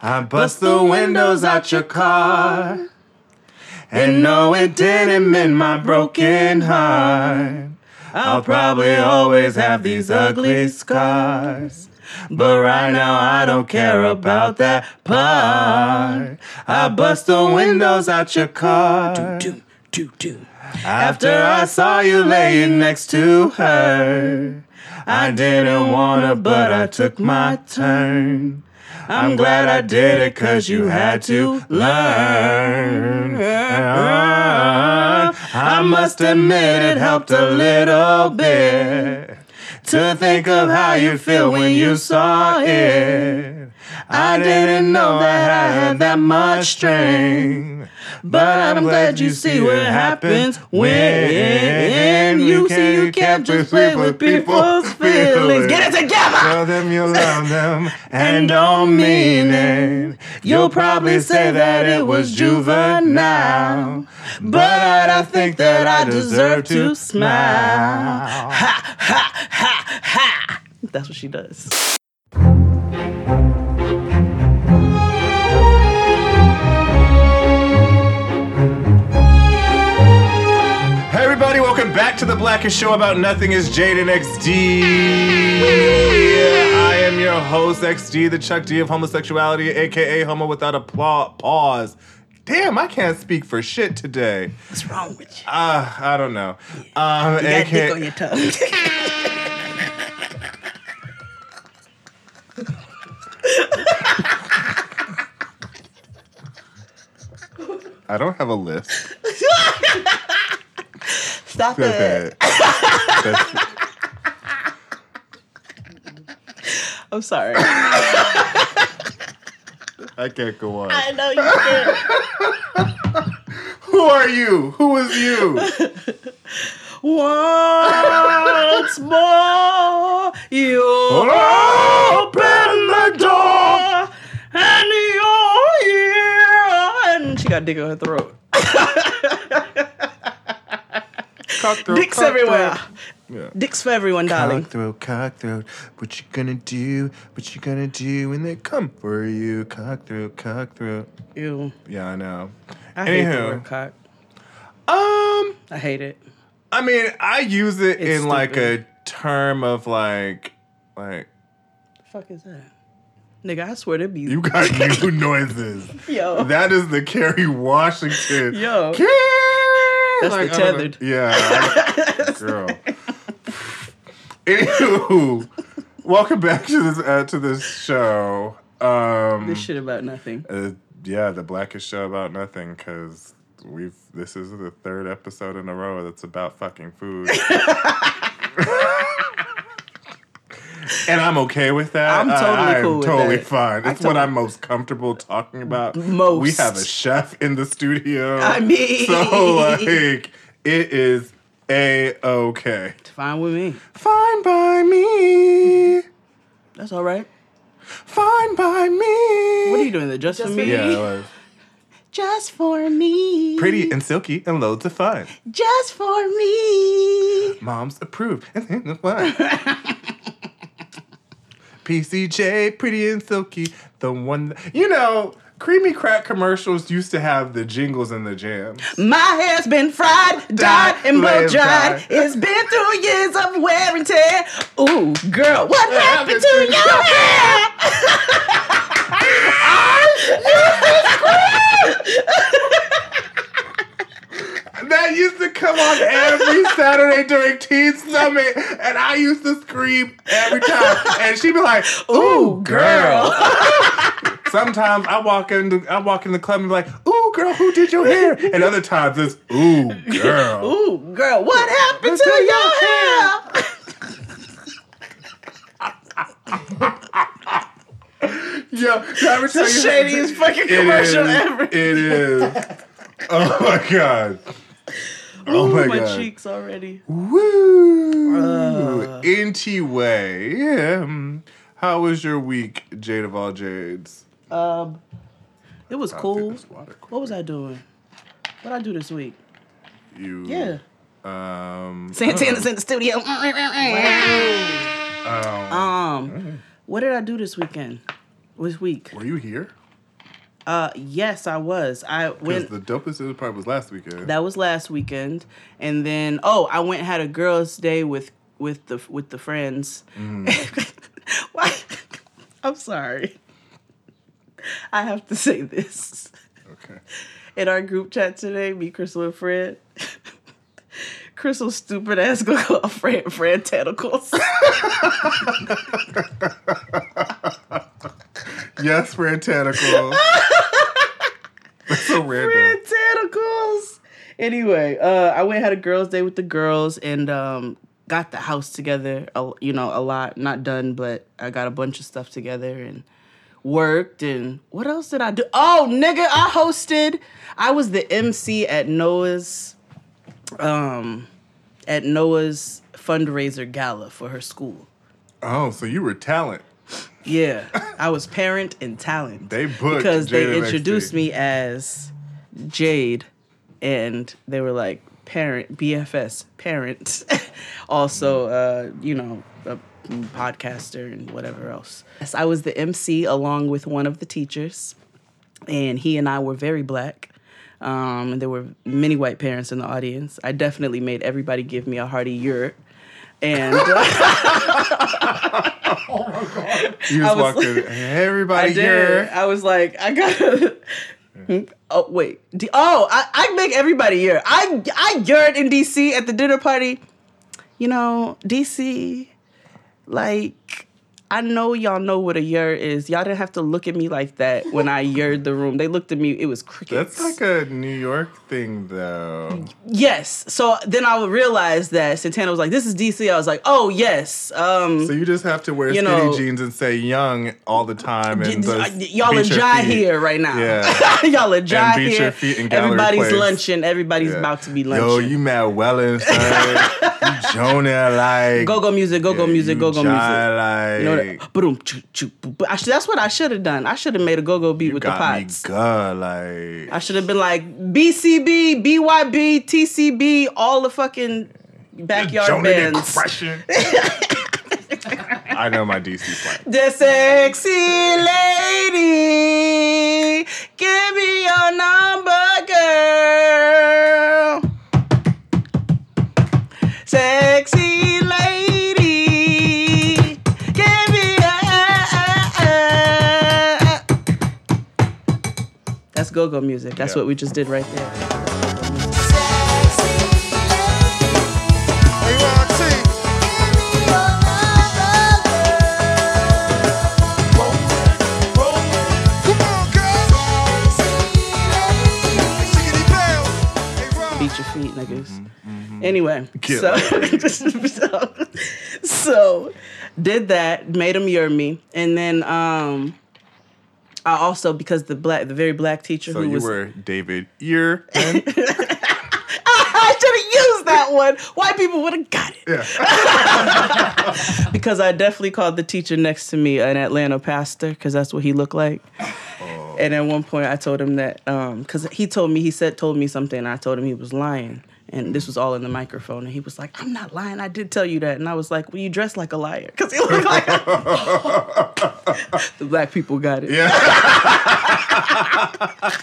I bust the windows out your car. And no, it didn't mend my broken heart. I'll probably always have these ugly scars. But right now I don't care about that part. I bust the windows out your car. After I saw you laying next to her. I didn't wanna, but I took my turn. I'm glad I did it cause you had to learn. I must admit it helped a little bit to think of how you feel when you saw it. I didn't know that I had that much strength. But I'm glad you see what happens when you see you can't just play with people's feelings. Get it together! Tell them you love them and don't mean it. You'll probably say that it was juvenile. But I think that I deserve to smile. Ha, ha, ha, ha. That's what she does. Everybody, welcome back to the Blackest Show About Nothing is Jade and XD. I am your host, XD, the Chuck D of homosexuality, aka homo without a pla- pause. Damn, I can't speak for shit today. What's wrong with you? Uh, I don't know. Um, You got aka dick on your tongue. I don't have a list. Stop it. I'm sorry. I can't go on. I know you can't. Who are you? Who is you? Once more, you open the door, and you're here. And she got dick on her throat. Cockthroat, Dicks cockthroat. everywhere. Yeah. Dicks for everyone, darling. Cockthroat, cockthroat, what you gonna do? What you gonna do when they come for you? Cockthroat, cockthroat. Ew. Yeah, I know. I hate the Anywho. word cock. Um, I hate it. I mean, I use it It's in like a term of like, like The fuck is that? Nigga, I swear to be. you got new noises. Yo. That is the Kerry Washington. Yo. Kerry! That's the I don't know- tethered. Yeah, I- girl. Anywho, welcome back to this uh, to this show. Um, This shit about nothing. uh, yeah, the blackest show about nothing because we've this is the third episode in a row that's about fucking food. and I'm okay with that. I'm totally I, I'm cool with totally that. fine. I It's what tot- I'm most comfortable talking about. Most. We have a chef in the studio. I mean- so like it is a okay. It's fine with me. Fine by me. That's all right. Fine by me. What are you doing there? Just, for me? Yeah, like, Just for me. pretty and silky and loads of fun. Just for me. Moms approve. And fun. PCJ, pretty and silky, the one. You know, creamy crack commercials used to have the jingles and the jams. My hair's been fried, dyed, and blow dried. It's been through years of wear and tear. Ooh, girl, what happened happened to to your your hair? That used to come on every Saturday during Teen Summit, and I used to scream every time. And she'd be like, "Ooh, girl." Sometimes I walk into I walk in the club and be like, "Ooh, girl, who did your hair?" And other times it's, "Ooh, girl." Ooh, girl, what happened to your hair? Yo, can I ever tell The shadiest fucking It commercial is. ever. It is. Oh my god. Oh Ooh, my, my god. cheeks already. Woo! Uh. Anyway, yeah. um, How was your week, Jade of all Jades? Um, it was cool. water. What was I doing? What I do this week? You. Yeah. Um. Santana's in the studio. um, Um, what did I do this weekend? This week? were you here? Uh, yes, I was. I Because went. the dopest part was last weekend. That was last weekend, and then oh, I went and had a girls' day with with the with the friends. Why? I'm sorry. I have to say this. okay. In our group chat today, me, Crystal, and Fred. Crystal's stupid ass gonna call Fred Fred tentacles. Yes, Fran Tentacle. That's so random. Fred tentacles. Anyway, uh, I went and had a girls' day with the girls and um, got the house together. You know, a lot, not done, but I got a bunch of stuff together and worked. And what else did I do? Oh, nigga, I hosted. I was the MC at Noah's, um, at Noah's fundraiser gala for her school. Oh, so you were talent. Yeah, I was parent and talent. They booked because Jade they introduced me as Jade, and they were like parent BFS parent, also uh, you know a podcaster and whatever else. I was the MC along with one of the teachers, and he and I were very black. Um, and there were many white parents in the audience. I definitely made everybody give me a hearty yurt. And uh, oh my god! You just walked in. Everybody I here. I was like, I gotta. oh wait. D- oh, I, I make everybody year. I I yurt in DC at the dinner party. You know, DC, like. I know y'all know what a yurt is. Y'all didn't have to look at me like that when I yurred the room. They looked at me. It was crickets. That's like a New York thing, though. yes. So then I would realize that Santana was like, "This is DC." I was like, "Oh yes." Um, So you just have to wear You skinny know- jeans and say "young" all the time, and Y- y- y'all are dry here right now. Yeah. y'all are dry here. your feet in Everybody's place. lunching. Everybody's Yeah. about to be lunching. Yo, you mad Wellin, son. you Jonah like go go music, go go Yeah, music, go go music. Like, You know that? Boom, choo, choo, boo, boo. I should- That's what I should have done. I should have made a go go beat with the got me pots. good, like I should have been like BCB, BYB, TCB, all the fucking backyard Jonah bands. I know my DC flag. The sexy lady, give me your number, girl. Sexy That's go go music. That's Yeah. what we just did right there. Beat your feet, niggas. Anyway, so, so so did that, made him year me, and then um, I also because the black, the very black teacher So who you was were David Ear. I should have used that one. White people would have got it. Yeah. because I definitely called the teacher next to me an Atlanta pastor because that's what he looked like. Oh. And at one point, I told him that um, because he told me he said told me something, I told him he was lying. And this was all in the microphone, and he was like, "I'm not lying. I did tell you that." And I was like, "Well, you dress like a liar," because he looked like the black people got it. yeah.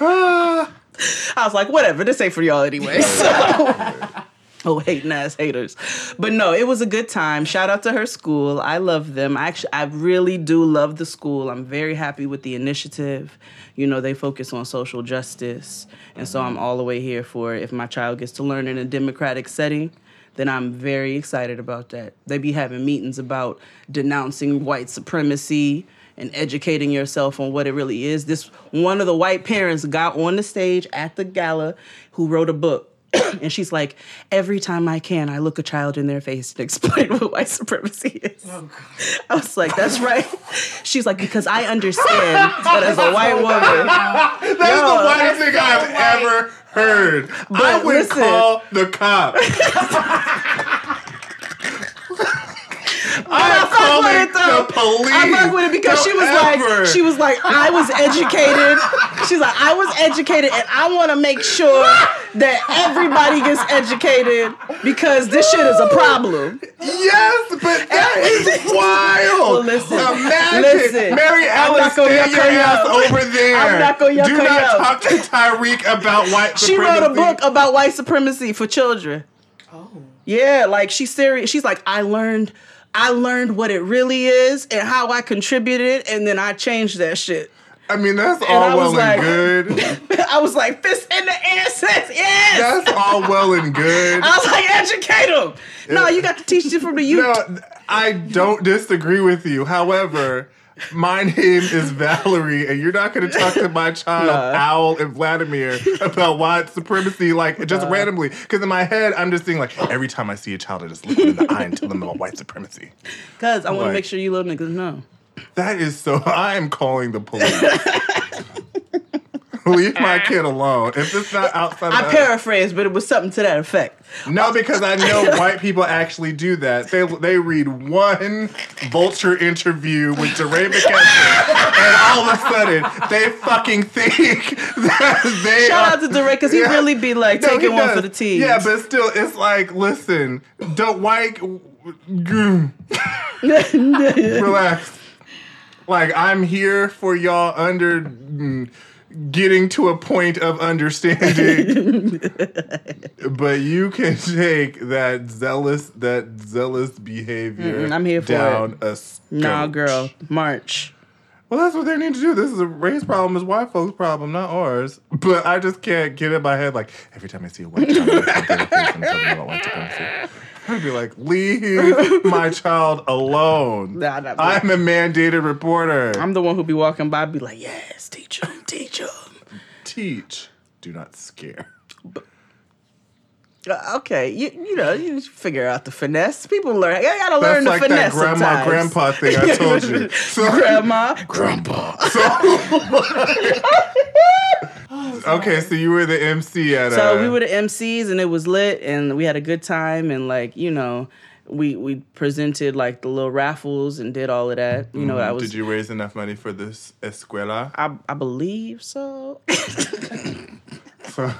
I was like, whatever, this ain't for y'all anyway. So. Oh, hating ass haters. But no, it was a good time. Shout out to her school. I love them. I actually I really do love the school. I'm very happy with the initiative. You know, they focus on social justice. And so I'm all the way here for it. if my child gets to learn in a democratic setting, then I'm very excited about that. They be having meetings about denouncing white supremacy and educating yourself on what it really is. This one of the white parents got on the stage at the gala who wrote a book. and she's like, every time I can, I look a child in their face and explain what white supremacy is. Oh, I was like, that's right. She's like, because I understand that as a white woman, That's Yo, the whitest thing I've ever heard. I But would listen. call the cops. I'm fuck with calling it, though. the police. I fuck with it because she was ever. like, she was like, I was educated. She's like, I was educated, and I want to make sure that everybody gets educated because this shit is a problem. Yes, but that is wild. Well, listen, Imagine listen. Mary I'm Alice, not gonna stand your ass up. over there. I'm not gonna yuck Do not up. talk to Tyreek about white She supremacy. wrote a book about white supremacy for children. Oh. Yeah, like she's serious. She's like, I learned, I learned what it really is and how I contributed, and then I changed that shit. I mean, that's I all well was like- and good. I was like, fist in the air says yes. That's all well and good. I was like, educate them. No, you got to teach it from the youth. No, I don't disagree with you. However, my name is Valerie, and you're not going to talk to my child, Owl and Vladimir, about white supremacy, like just randomly. Because in my head, I'm just thinking, like, every time I see a child, I just look them in the eye and tell them about white supremacy. Because I want to Like- make sure you little niggas know. That is so. I am calling the police. Leave my kid alone. If it's not outside I the- paraphrased, but it was something to that effect. No, because I know white people actually do that. They they read one vulture interview with DeRay McKesson, and all of a sudden they fucking think that they Shout are, out to Derek because he Yeah. really be like No, taking one for the team. Yeah, but still, it's like, listen, don't white. Relax. Like I'm here for y'all under mm, getting to a point of understanding. but you can take that zealous that zealous behavior Mm-mm, I'm here for down a scotch. nah, girl, March. Well, that's what they need to do. This is a race problem. It's white folks' problem, not ours. But I just can't get in my head. Like every time I see a white child, I'm thinking of things about white supremacy. I'd be like, leave my child alone. Nah, nah, I'm a mandated reporter. I'm the one who be walking by, be like, yes, teach him, teach him. Teach, do not scare. Uh, Okay, you you know you figure out the finesse. People learn. I gotta learn That's the like that grandma sometimes. grandpa thing I told you. So, grandma. Grandpa. Okay, so you were the MC at So uh, we were the MCs and it was lit and we had a good time and like you know we we presented like the little raffles and did all of that. You know I was Mm-hmm. Did you raise enough money for this escuela? I I believe so. So,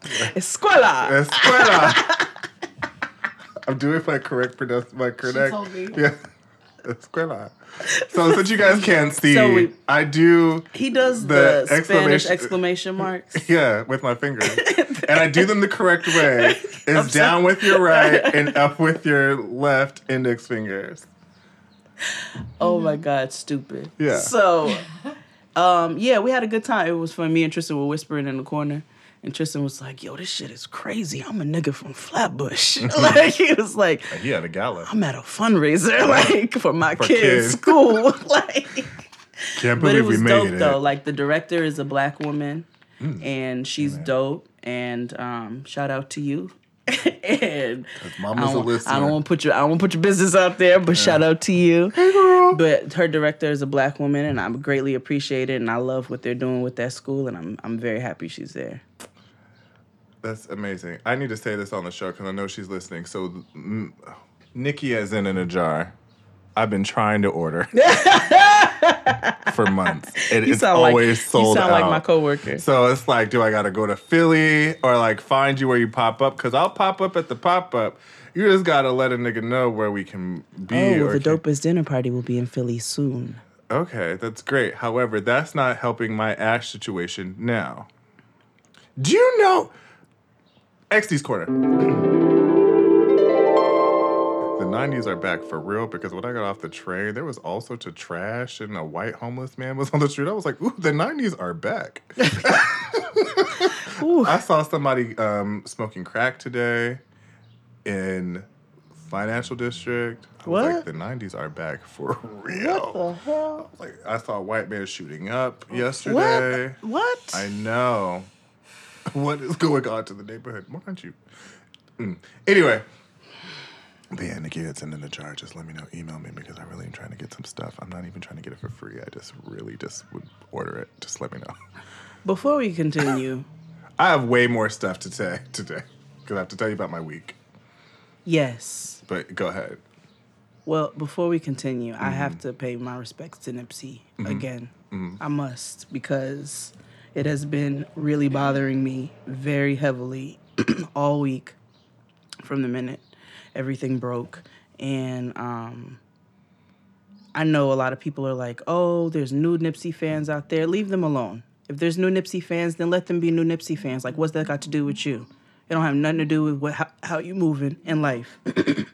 Escuela. escuela. I'm doing my correct pronounce my correct. told me. Yeah. Escuela. So since you guys can't see, So we- I do He does The the, Spanish exclamation- exclamation marks. yeah with my fingers, and I do them the correct way. It's down with your right and up with your left index fingers. Oh my god, stupid. Yeah. So, um, yeah, we had a good time. It was fun. Me and Tristan were whispering in the corner, and Tristan was like, "Yo, this shit is crazy. I'm a nigga from Flatbush." like he was like, He had a gala. "I'm at a fundraiser like for my For kids' kids. school." like, Can't believe but it believe we was made dope it. though. Like the director is a black woman. Mm. And she's dope, and um, shout out to you. and Mama's I a don't, listener. I don't want to put your I don't want to put your business out there, but shout out to you. Hey girl. But her director is a black woman, and I'm greatly appreciate it, and I love what they're doing with that school, and I'm I'm very happy she's there. That's amazing. I need to say this on the show because I know she's listening. So, mm, Nikki as in in a jar. I've been trying to order for months. It's sound like always sold you sound out. like my coworker. So it's like, do I got to go to Philly or like find you where you pop up? Because I'll pop up at the pop up. You just got to let a nigga know where we can be. Oh, or the can- dopest dinner party will be in Philly soon. Okay, that's great. However, that's not helping my ash situation now. Do you know XD's Corner? The 90s are back for real because when I got off the train, there was all sorts of trash and a white homeless man was on the street. I was like, ooh, the 90s are back. I saw somebody um, smoking crack today in Financial District. I was like, What? the 90s are back for real. What the hell? Like, I saw a white man shooting up yesterday. What? What? I know. What is going on to the neighborhood? Why don't you? Mm. Anyway. But yeah, Nikki, it's in the jar. Just let me know. Email me because I really am trying to get some stuff. I'm not even trying to get it for free. I just really just would order it. Just let me know. Before we continue, I have way more stuff to say today because I have to tell you about my week. yes. But go ahead. Well, before we continue, I have Mm-hmm. to pay my respects to Nipsey again. I must because it has been really bothering me very heavily all week from the minute everything broke. And um, I know a lot of people are like, oh, there's new Nipsey fans out there. Leave them alone. If there's new Nipsey fans, then let them be new Nipsey fans. Like, what's that got to do with you? It don't have nothing to do with what, how, how you moving in life.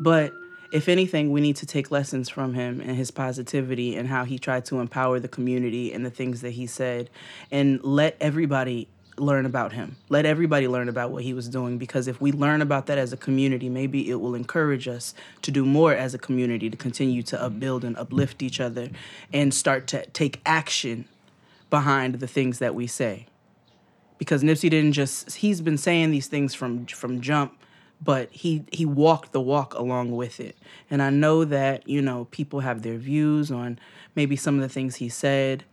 But if anything, we need to take lessons from him and his positivity and how he tried to empower the community and the things that he said and let everybody learn about him. Let everybody learn about what he was doing because if we learn about that as a community, maybe it will encourage us to do more as a community to continue to upbuild and uplift each other and start to take action behind the things that we say because Nipsey didn't just he's been saying these things from from jump but he he walked the walk along with it and I know that you know people have their views on maybe some of the things he said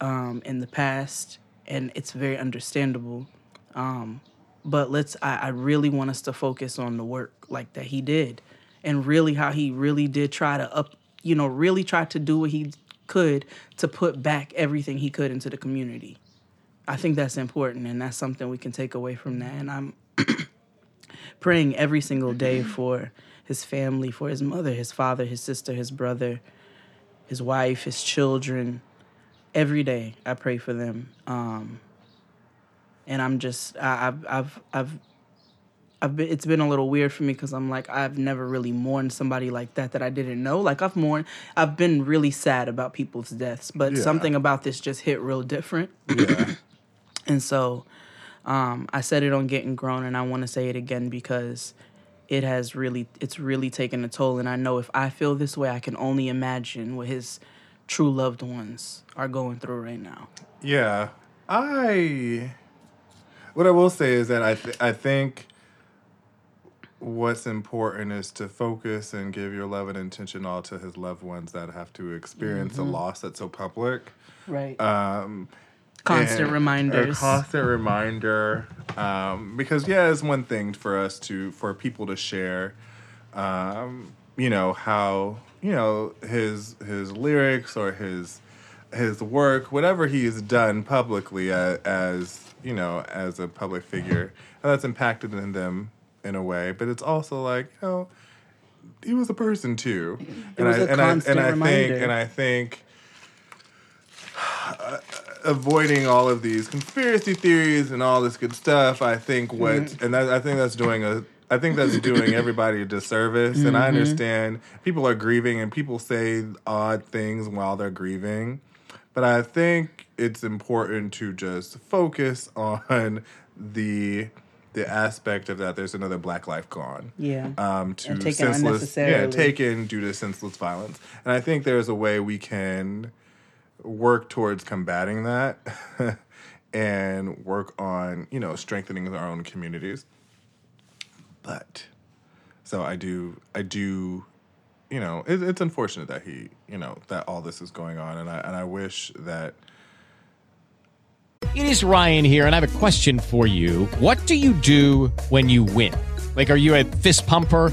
um, in the past and it's very understandable um, but let's I, I really want us to focus on the work like that he did and really how he really did try to up you know really try to do what he could to put back everything he could into the community I think that's important, and that's something we can take away from that. And I'm praying every single day for his family, for his mother, his father, his sister, his brother, his wife, his children. Every day, I pray for them. Um, and I'm just, I, I've, I've, I've, I've been, it's been a little weird for me because I'm like, I've never really mourned somebody like that that I didn't know. Like I've mourned, I've been really sad about people's deaths, but Yeah. something about this just hit real different. Yeah. And so um, I said it on Getting Grown, and I want to say it again because it has really, it's really taken a toll. And I know if I feel this way, I can only imagine what his true loved ones are going through right now. Yeah, I. What I will say is that I th- I think what's important is to focus and give your love and intention all to his loved ones that have to experience a loss that's so public. Right. Um, Constant and reminders. A constant reminder, um, because yeah, it's one thing for us to for people to share, um, you know how you know his his lyrics or his his work, whatever he's done publicly as, as you know as a public figure, and that's impacted in them in a way. But it's also like you know he was a person too, and I a and I and I think and I think avoiding all of these conspiracy theories and all this good stuff. I think what Mm-hmm. and that, I think that's doing a I think that's doing everybody a disservice. And Mm-hmm. I understand people are grieving and people say odd things while they're grieving. But I think it's important to just focus on the the aspect of that there's another black life gone Yeah. um, to And taken senseless, yeah, taken due to senseless violence. And I think there's a way we can work towards combating that and work on you know strengthening our own communities. But so I do I do you know it, it's unfortunate that he you know that all this is going on and I and I wish that It is Ryan here, and I have a question for you. What do you do when you win? Like, are you a fist pumper?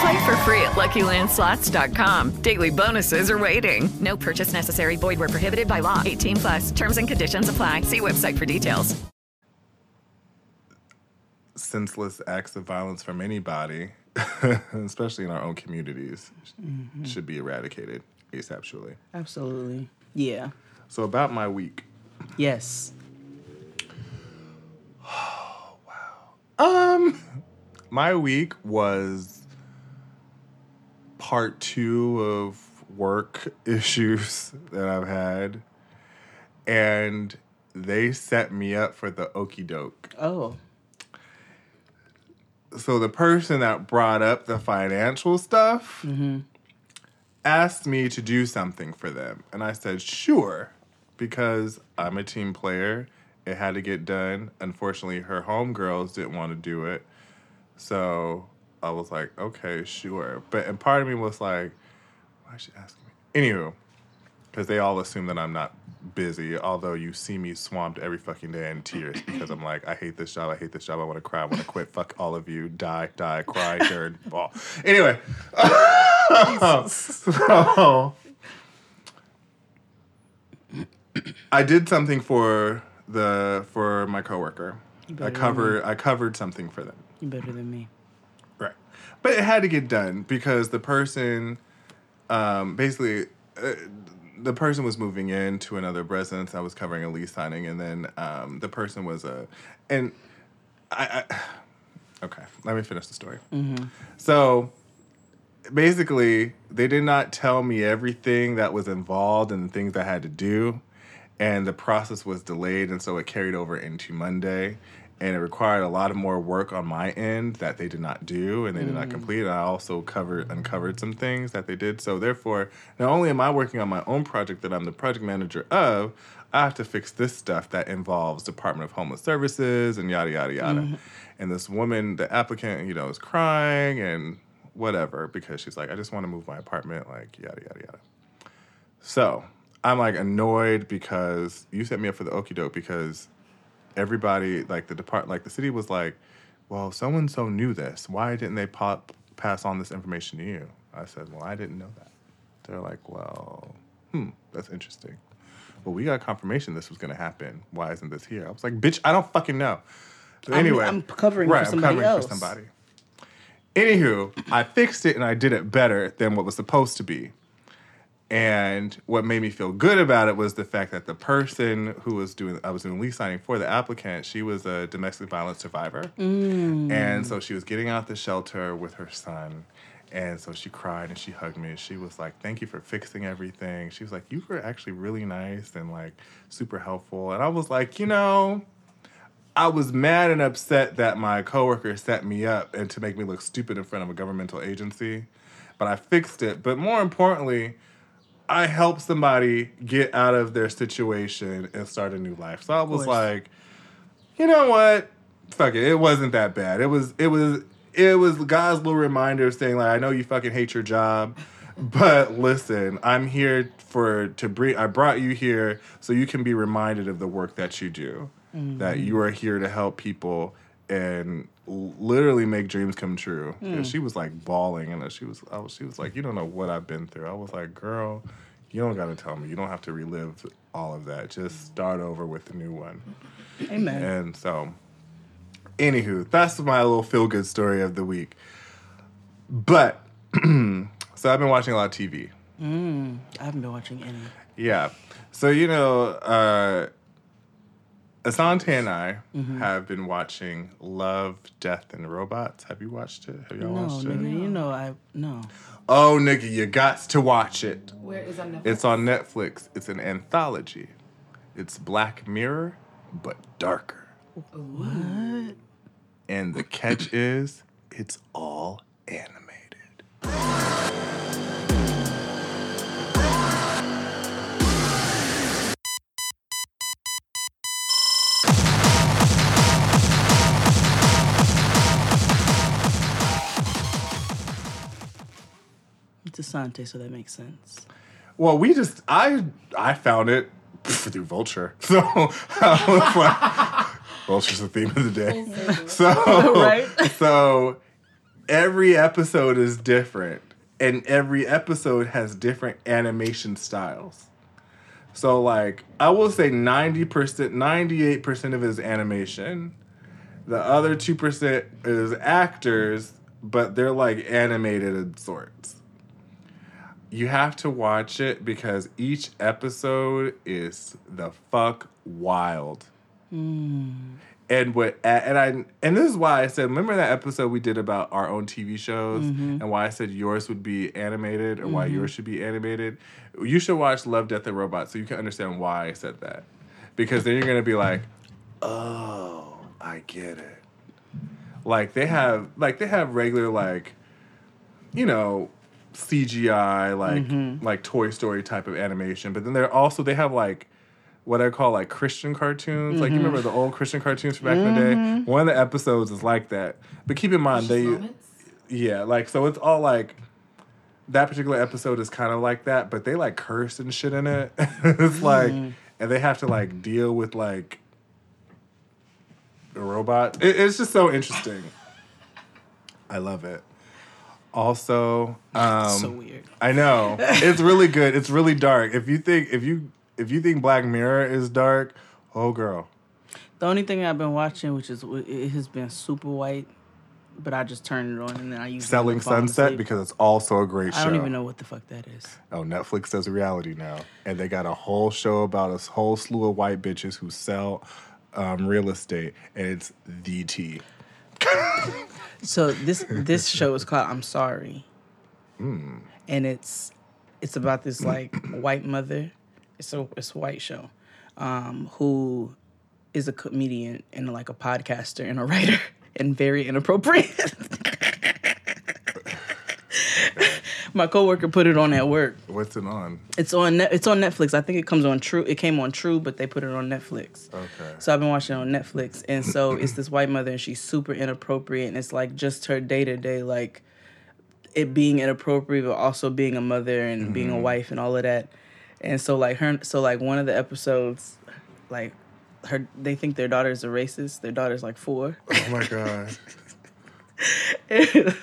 Play for free at LuckyLandSlots.com. Daily bonuses are waiting. No purchase necessary. Void where prohibited by law. 18 plus. Terms and conditions apply. See website for details. senseless acts of violence from anybody, especially in our own communities, sh- Mhm. should be eradicated ASAP surely. Absolutely. Yeah. So about my week. Yes. Oh wow. Um, my week was part two of work issues that I've had, and they set me up for the okey doke. Oh. So the person that brought up the financial stuff mm-hmm. asked me to do something for them, and I said sure, because I'm a team player. It had to get done. Unfortunately, her homegirls didn't want to do it. So I was like, okay, sure. But and part of me was like, why is she asking me? Anywho, because they all assume that I'm not busy, although you see me swamped every fucking day in tears because I'm like, I hate this job, I hate this job, I want to cry, I want to quit, fuck all of you, die, die, cry, dirt, ball. Anyway. so I did something for the for my coworker. I covered. I covered something for them. You better than me. But it had to get done because the person, um, basically, uh, the person was moving in to another residence. I was covering a lease signing, and then um, the person was a, and I, I, okay, let me finish the story. Mm-hmm. So basically, they did not tell me everything that was involved and the things I had to do. And the process was delayed. And so it carried over into Monday. And it required a lot of more work on my end that they did not do and they did not Mm. complete. And I also covered uncovered some things that they did. So therefore, not only am I working on my own project that I'm the project manager of, I have to fix this stuff that involves Department of Homeless Services and yada yada yada. Mhm. And this woman, the applicant, you know, is crying and whatever because she's like, I just want to move my apartment, like yada yada yada. So I'm like annoyed because you set me up for the okey doke because everybody, like the depart, like the city was like, well, so and so knew this. Why didn't they pop, pass on this information to you? I said, well, I didn't know that. They're like, well, hmm, that's interesting. Well, we got confirmation this was going to happen. Why isn't this here? I was like, bitch, I don't fucking know. So I'm- anyway, I'm covering for somebody I'm covering else. for somebody. Anywho, I fixed it and I did it better than what was supposed to be. And what made me feel good about it was the fact that the person who was doing I was doing lease signing for the applicant, she was a domestic violence survivor. Mm. And so she was getting out the shelter with her son. And so she cried and she hugged me. And She was like, Thank you for fixing everything. She was like, You were actually really nice and like super helpful. And I was like, You know, I was mad and upset that my coworker set me up and to make me look stupid in front of a governmental agency. But I fixed it. But more importantly, I helped somebody get out of their situation and start a new life. So I was like, you know what? Fuck it. It wasn't that bad. It was it was it was God's little reminder of saying like, I know you fucking hate your job, but listen, I'm here for to bring I brought you here so you can be reminded of the work that you do. That Mhm. you are here to help people and literally make dreams come true. And Mm. she was like bawling and she was I was she was like, You don't know what I've been through. I was like, girl, You don't got to tell me. You don't have to relive all of that. Just start over with the new one. Amen. And so, anywho, that's my little feel good story of the week. But, so I've been watching a lot of TV. Mm, I haven't been watching any. Yeah. So, you know, uh, Asante and I Mhm. have been watching Love, Death, and Robots. Have you watched it? Have y'all No, watched it? nigga, you know I no. Oh, nigga, you got to watch it. Where is it on Netflix? It's on Netflix. It's an anthology. It's Black Mirror, but darker. What? And the catch is, it's all animated. It's Asante, so that makes sense. Well, we just I I found it through Vulture, so I was like, Vulture's the theme of the day. So Right? so every episode is different, and every episode has different animation styles. So like I will say ninety percent, ninety eight percent of it is animation. The other two percent is actors, but they're like animated in sorts you have to watch it because each episode is the fuck wild. And what and I and this is why I said remember that episode we did about our own TV shows Mhm. and why I said yours would be animated or why Mhm. yours should be animated. You should watch Love, Death, and Robots so you can understand why I said that. Because then you're gonna be like, oh, I get it. Like they have like they have regular like, you know, CGI like Mhm. like Toy Story type of animation, but then they're also they have like what I call like Christian cartoons. Like you Mhm. remember the old Christian cartoons from back in the day? Mhm. One of the episodes is like that. But keep in mind they Yeah, like so it's all like that particular episode is kind of like that, but they like curse and shit in it. it's like Mhm. and they have to like deal with like a robot. It, it's just so interesting. I love it. Also, um, So weird. I know it's really good. It's really dark. If you think if you if you think Black Mirror is dark, oh girl, The only thing I've been watching, which is it has been super white, but I just turned it on and then I use Selling Sunset because it's also a great show. I don't even know what the fuck that is. Oh, Netflix does reality now, and they got a whole show about a whole slew of white bitches who sell um, real estate, and it's the tea. So this this show is called I'm Sorry, Mm. and it's it's about this like white mother. It's a it's a white show, um, who is a comedian and like a podcaster and a writer and very inappropriate. My coworker put it on at work. What's it on? It's on net, it's on Netflix. I think it comes on True. It came on True, but they put it on Netflix. Okay. So I've been watching it on Netflix, and so it's this white mother, and she's super inappropriate, and it's like just her day to day, like it being inappropriate, but also being a mother and mm-hmm. being a wife and all of that. And so like her, so like one of the episodes, like her, they think their daughter's a racist. Their daughter's like four. Oh my god.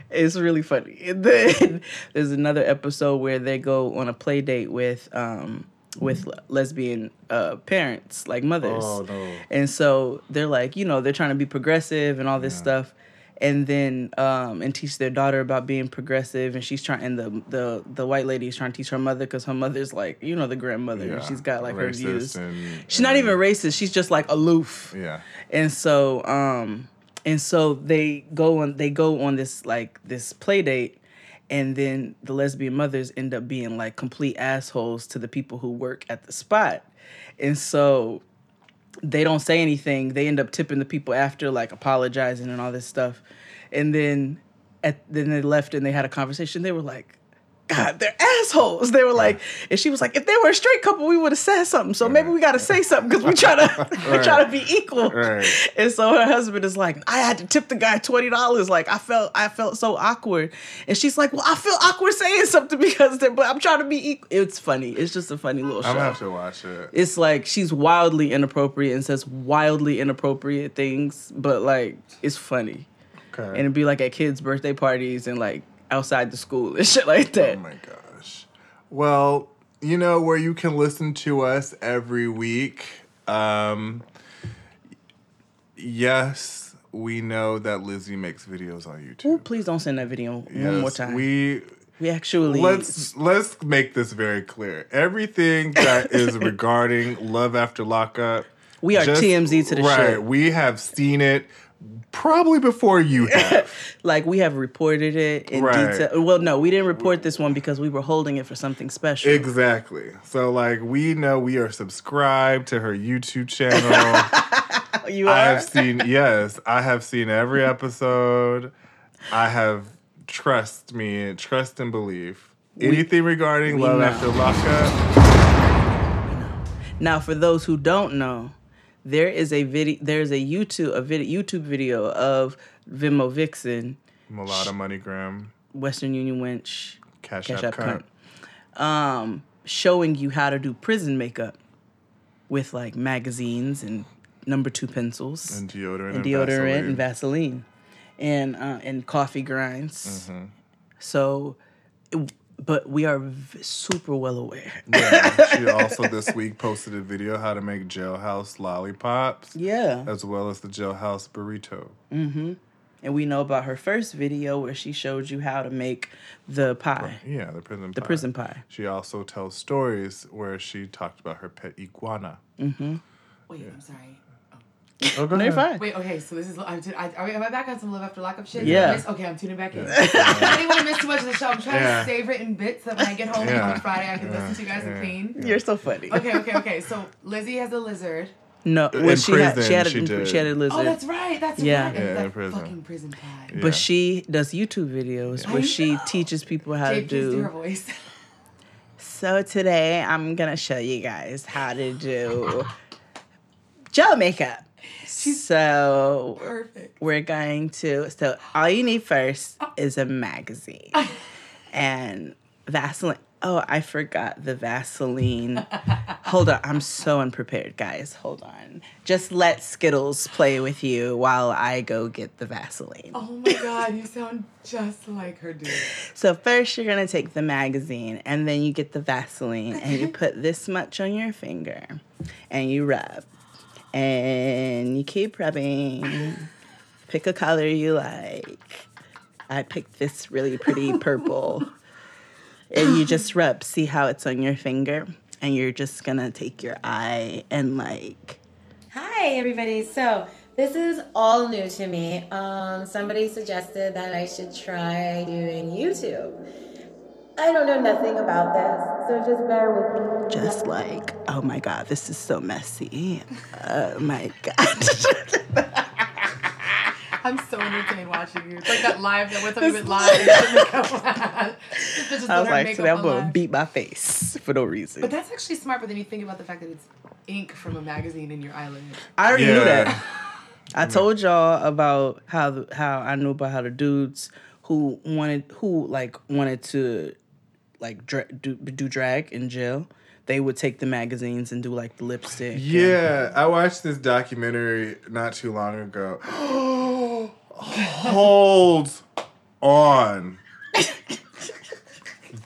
it's really funny. And then there's another episode where they go on a play date with um with lesbian uh parents, like mothers. Oh no. And so they're like, you know, they're trying to be progressive and all this stuff. And then um and teach their daughter about being progressive and she's trying and the the the white lady is trying to teach her mother because her mother's like, you know, the grandmother. Yeah, She's got like her views. and- she's not even racist, she's just like aloof. Yeah. And so um and so they go on they go on this like this play date and then the lesbian mothers end up being like complete assholes to the people who work at the spot. And so they don't say anything. They end up tipping the people after, like apologizing and all this stuff. And then at then they left and they had a conversation. They were like, God, they're assholes. They were like, and she was like, if they were a straight couple, we would have said something. So maybe we got to say something because we try to we try to be equal. Right. And so her husband is like, I had to tip the guy twenty dollars. Like I felt I felt so awkward. And she's like, Well, I feel awkward saying something because they're, but I'm trying to be equal. It's funny. It's just a funny little show. I'm gonna have to watch it. It's like she's wildly inappropriate and says wildly inappropriate things, but like it's funny. Okay. And it'd be like at kids' birthday parties and like outside the school and shit like that. Oh my gosh. Well, you know where you can listen to us every week. Um, yes, we know that Lizzie makes videos on YouTube. Ooh, please don't send that video one more time. We we actually let's let's make this very clear. Everything that is regarding Love After Lockup, We are TMZ to the right. shit. We have seen it probably before you have. like we have reported it in Right. detail. Well, no, we didn't report this one because we were holding it for something special. exactly. So like we know we are subscribed to her YouTube channel. you I have seen yes, I have seen every episode. I have trust me, trust and belief. We- Anything regarding we Love know. After Lockup. Now, for those who don't know, there is a video. There's a YouTube a video YouTube video of Vimo Vixen, Mulata Moneygram. Western Union Wench, Cash, Cash App App Cunt. um, showing you how to do prison makeup with like magazines and number two pencils And deodorant and and deodorant and Vaseline and uh, and coffee grinds. Mm-hmm. So, it- but we are v- super well aware. Yeah, she also this week posted a video how to make jailhouse lollipops. Yeah. As well as the jailhouse burrito. Mm-hmm. And we know about her first video where she showed you how to make the pie. Yeah, the prison pie. The pie. prison pie. She also tells stories where she talked about her pet iguana. Mm-hmm. Wait, I'm sorry. Oh, go No, you're fine. Wait, okay, so this is. I'm tu- I, are we- am I back on some Live After Lockup shit? Yeah. Miss- Okay, I'm tuning back in. I didn't want to miss too much of the show. I'm trying Yeah. to save it in bits so that when I get home Yeah. on Friday, I can Yeah. listen to you guys and Yeah. clean. You're so funny. Okay, okay, okay. So Lizzie has a lizard. No, In well, she had she prison, had, she a, did. she had a lizard. Oh, that's right. That's Yeah. right. Yeah, And in that prison. fucking prison pie. Yeah. But she does YouTube videos I where she know. teaches people how Jay, to please do her voice. So today I'm gonna show you guys how to do gel makeup. So Perfect. we're going to. So all you need first is a magazine and Vaseline. Oh, I forgot the Vaseline. Hold on, I'm so unprepared, guys. Hold on. Just let Skittles play with you while I go get the Vaseline. Oh my god, you sound just like her, dude. So first you're gonna take the magazine and then you get the Vaseline and you put this much on your finger and you rub. And you keep rubbing. Pick a color you like. I picked this really pretty purple. And you just rub, see how it's on your finger. And you're just gonna take your eye and like Hi, everybody. So this is all new to me. Um, somebody suggested that I should try doing YouTube. I don't know nothing about this, so just bear with me. just like, oh my god, this is so messy. Oh my god. I'm so entertained watching you. It's like that live, that what's up even live. This bitch just I was like, makeup today I'm gonna beat my face for no reason. But that's actually smart. But then you think about the fact that it's ink from a magazine in your eyelid. I already knew that. I told y'all about how the, how I knew about how the dudes who wanted who like wanted to like dra- do do drag in jail, they would take the magazines and do like the lipstick. and- Yeah, I watched this documentary not too long ago. Hold on.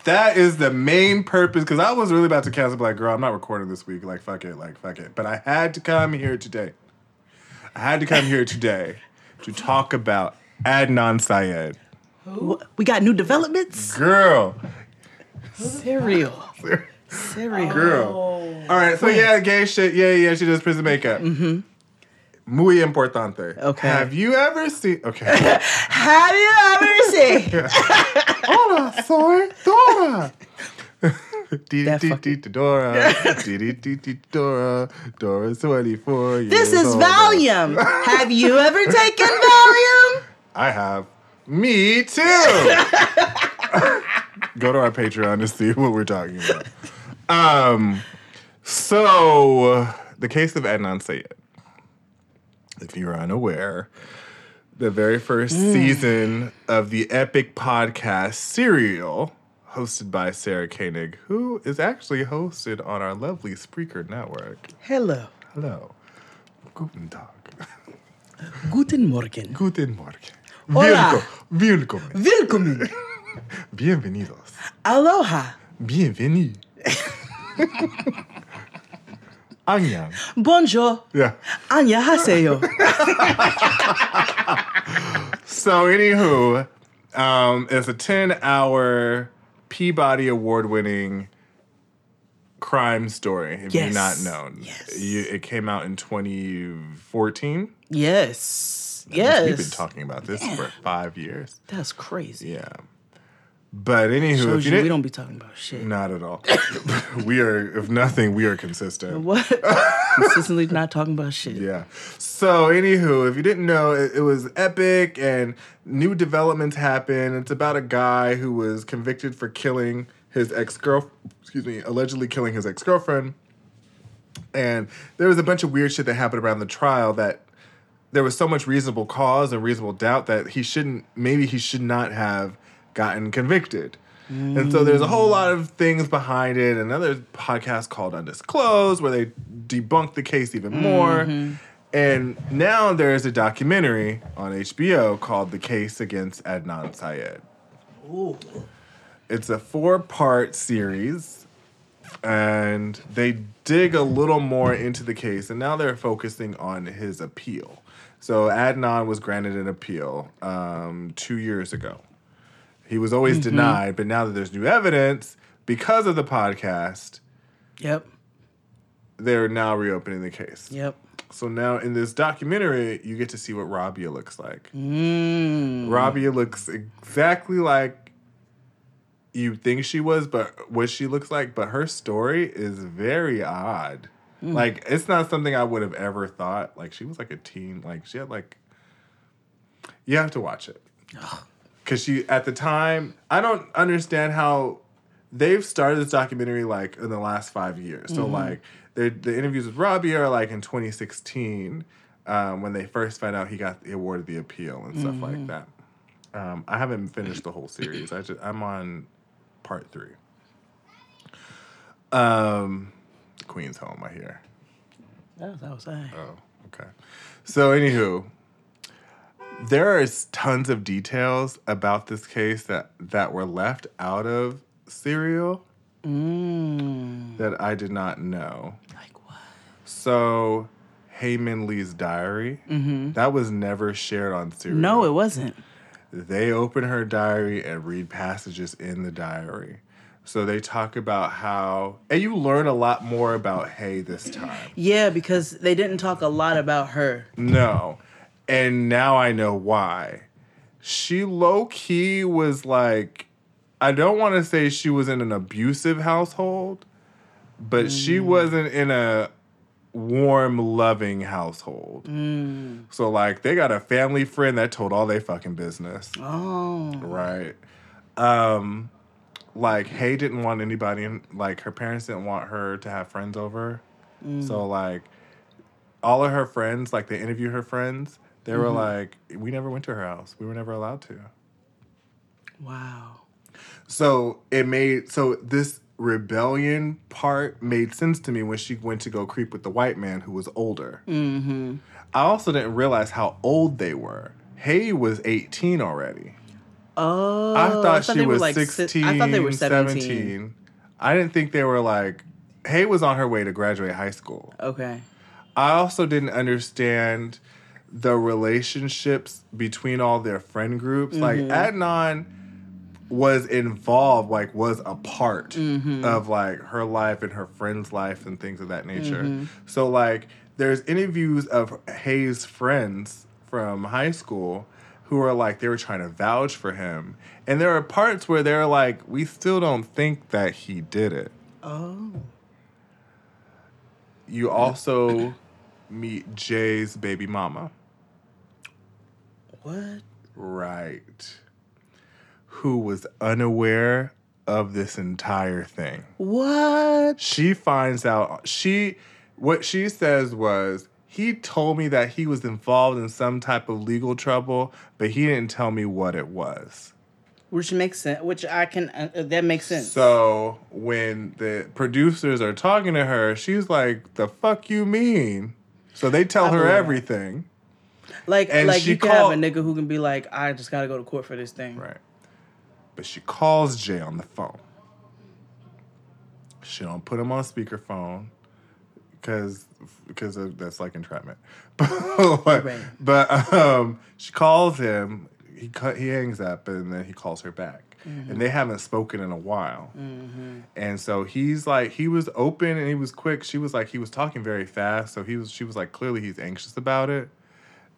That is the main purpose because I was really about to cancel Black Girl. I'm not recording this week. Like, fuck it. Like, fuck it. But I had to come here today. I had to come here today to talk about Adnan Syed. Wh- We got new developments. Girl. Serial. Serial. Girl. All right, so yeah, gay shit. Yeah, yeah, she does prison makeup. Mm-hmm. Muy importante. Okay. Have you ever seen? Okay. Have you ever seen? Hola, soy Dora. Dee dee dee dee Dora. Dee dee dee dee Dora. Dora's 24 years This is old. Valium. Have you ever taken Valium? I have. Me too. Go to our Patreon to see what we're talking about. Um, so the case of Adnan Syed. If you're unaware, the very first Mm. season of the epic podcast Serial, hosted by Sarah Koenig, who is actually hosted on our lovely Spreaker network. Hello. Hello. Guten Tag. Guten Morgen. Guten Morgen. Hola. Willkommen. Willkommen. Bienvenidos. Aloha. Bienvenue. Anya. Bonjour. Yeah. Anya haseyo. So, anywho, um, it's a 10 hour Peabody Award winning crime story, if you're not Yes. known. You, it came out in 2014. yes. Yes. We've been talking about this for five years. That's crazy. Yeah. But anywho, Shows if you you, we don't be talking about shit. not at all. we are, if nothing, we are consistent. What? Consistently not talking about shit. Yeah. So, anywho, if you didn't know, it, it was epic and new developments happen. It's about a guy who was convicted for killing his ex girl, excuse me, allegedly killing his ex girlfriend. And there was a bunch of weird shit that happened around the trial that there was so much reasonable cause and reasonable doubt that he shouldn't, maybe he should not have gotten convicted. And so there's a whole lot of things behind it. Another podcast called Undisclosed where they debunk the case even more. And now there's a documentary on HBO called The Case Against Adnan Syed. It's a four part series, and they dig a little more into the case, and now they're focusing on his appeal. So Adnan was granted an appeal um, two years ago. He was always Mhm. denied, but now that there's new evidence, because of the podcast, Yep. they're now reopening the case. Yep. So now in this documentary, you get to see what Rabia looks like. Mm. Rabia looks exactly like you think she was, but what she looks like, but her story is very odd. Mm. Like it's not something I would have ever thought. Like she was like a teen. Like she had like you have to watch it. Cause she at the time, I don't understand how they've started this documentary like in the last five years. So Mhm. like the the interviews with Rabia are like in 2016 um, when they first found out he got the awarded the appeal and stuff like Mhm. that. Um, I haven't finished the whole series. I just I'm on part three. Um, Queen's home. I hear. That was outside. Oh, okay. So, anywho, there are tons of details about this case that that were left out of Serial Mm. that I did not know. Like what? So, Hae Min Lee's diary Mhm. that was never shared on Serial. No, it wasn't. They open her diary and read passages in the diary. So they talk about how, and you learn a lot more about Hae this time. Yeah, because they didn't talk a lot about her. No. And now I know why. She low key was like, I don't want to say she was in an abusive household, but she wasn't in a warm, loving household. Mm. So, like, they got a family friend that told all they fucking business. Oh. Right. Um, like, Hae didn't want anybody, in, like, her parents didn't want her to have friends over. Mm. So, like, all of her friends, like, they interviewed her friends. They were Mhm. like, we never went to her house. We were never allowed to. Wow. So it made so this rebellion part made sense to me when she went to go creep with the white man who was older. Mm-hmm. I also didn't realize how old they were. Hae was 18 already. Oh, I thought she they were was like si- 16, I thought they were 17. 17. I didn't think they were like Hae was on her way to graduate high school. Okay. I also didn't understand the relationships between all their friend groups. Like Mhm. Adnan was involved, like was a part Mhm. of like her life and her friend's life and things of that nature. Mhm. So like there's interviews of Hae's friends from high school who are like they were trying to vouch for him. And there are parts where they're like, we still don't think that he did it. Oh. You also meet Jay's baby mama. What? Right. Who was unaware of this entire thing. What? She finds out she what she says was he told me that he was involved in some type of legal trouble, but he didn't tell me what it was. Which makes sense. Which I can. Uh, uh, that makes sense. So when the producers are talking to her, she's like, "The fuck you mean?" So they tell I her everything. like, and like she you can have a nigga who can be like, I just gotta go to court for this thing. Right. But she calls Jay on the phone. She don't put him on speakerphone because because that's like entrapment. but but um, she calls him. He cut. He hangs up and then he calls her back. Mhm. And they haven't spoken in a while. Mhm. And so he's like, he was open and he was quick. She was like, he was talking very fast. So he was, she was like, clearly he's anxious about it.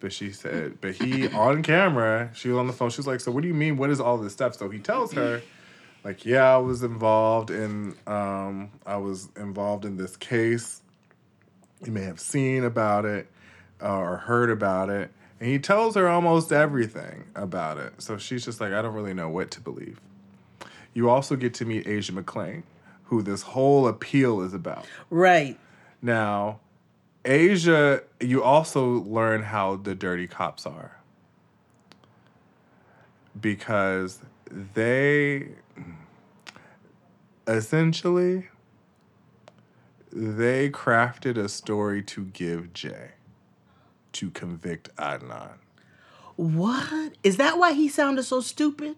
But she said, but he on camera, she was on the phone. She was like, so what do you mean? What is all this stuff? So he tells her, like, yeah, I was involved in, um, I was involved in this case. You may have seen about it uh, or heard about it. And he tells her almost everything about it. So she's just like, I don't really know what to believe. You also get to meet Asia McClain, who this whole appeal is about. Right. Now, Asia, you also learn how the dirty cops are. Because they essentially they crafted a story to give Jay to convict Adnan. What? Is that why he sounded so stupid?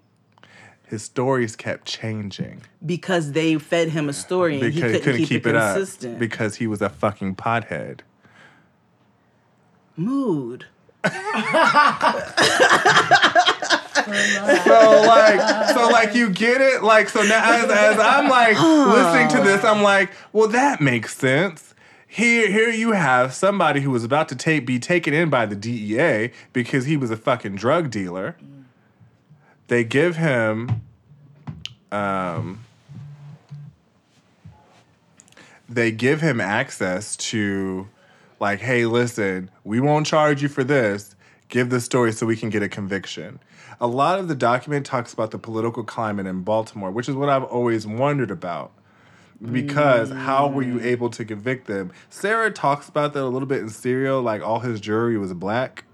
His stories kept changing Because they fed him a story and because he couldn't, keep, it, consistent. up because he was a fucking pothead. Mood. so like so like you get it like so now as, as i'm like listening to this i'm like well that makes sense here here you have somebody who was about to take be taken in by the dea because he was a fucking drug dealer. They give him um they give him access to like hey listen we won't charge you for this. Give the story so we can get a conviction. A lot of the document talks about the political climate in baltimore which is what i've always wondered about because how were you able to convict them sarah talks about that a little bit in serial like all his jury was black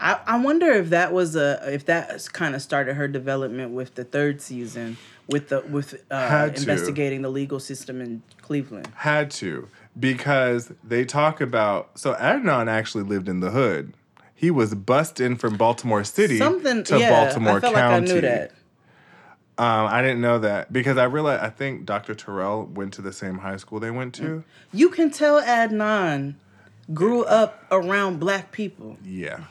I, I wonder if that was a if that kind of started her development with the third season with the with uh, investigating the legal system in Cleveland. Had to because they talk about so Adnan actually lived in the hood. He was bussed in from Baltimore City Something to yeah, Baltimore I felt County. like I knew that. Um, I didn't know that because I realized I think Dr. Terrell went to the same high school they went to. You can tell Adnan grew up around black people. Yeah.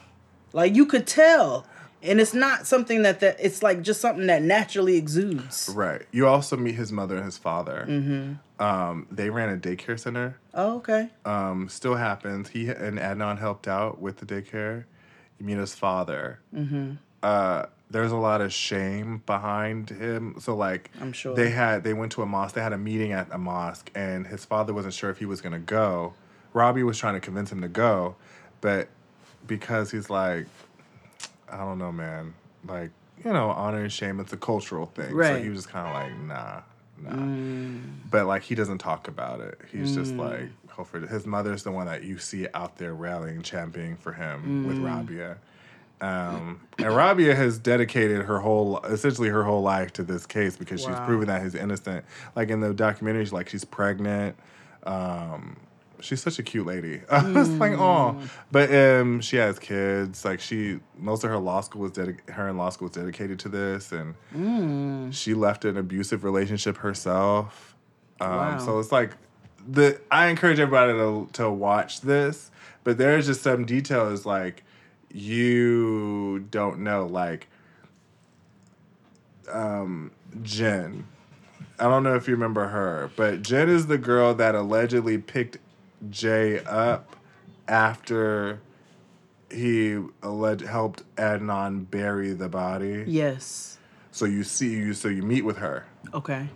Like you could tell. And it's not something that that it's like just something that naturally exudes. Right. You also meet his mother and his father. Mhm. Um, they ran a daycare center. Oh, okay. Um, still happens. He and Adnan helped out with the daycare. You meet his father. Mhm. uh there's a lot of shame behind him. So like I'm sure. they had they went to a mosque, they had a meeting at a mosque and his father wasn't sure if he was gonna go. Rabia was trying to convince him to go, but because he's like, I don't know, man, like, you know, honor and shame, it's a cultural thing. Right. So he was just kinda like, nah, nah. Mm. But like he doesn't talk about it. He's just Mm. like hopefully his mother's the one that you see out there rallying, championing for him with Mm. Rabia. Um, and Rabia has dedicated her whole, essentially her whole life to this case because she's proven that he's innocent. Like in the documentary, she's like she's pregnant. Um, she's such a cute lady. I was like, oh, but um, she has kids. Like she, most of her law school was dedicated. Her in law school was dedicated to this, and Mm. she left an abusive relationship herself. Um, Wow. So it's like the I encourage everybody to to watch this, but there's just some details like you don't know, like um, Jen. I don't know if you remember her, but Jen is the girl that allegedly picked Jay up after he alleged helped Adnan bury the body. Yes. So you see you so you meet with her. Okay.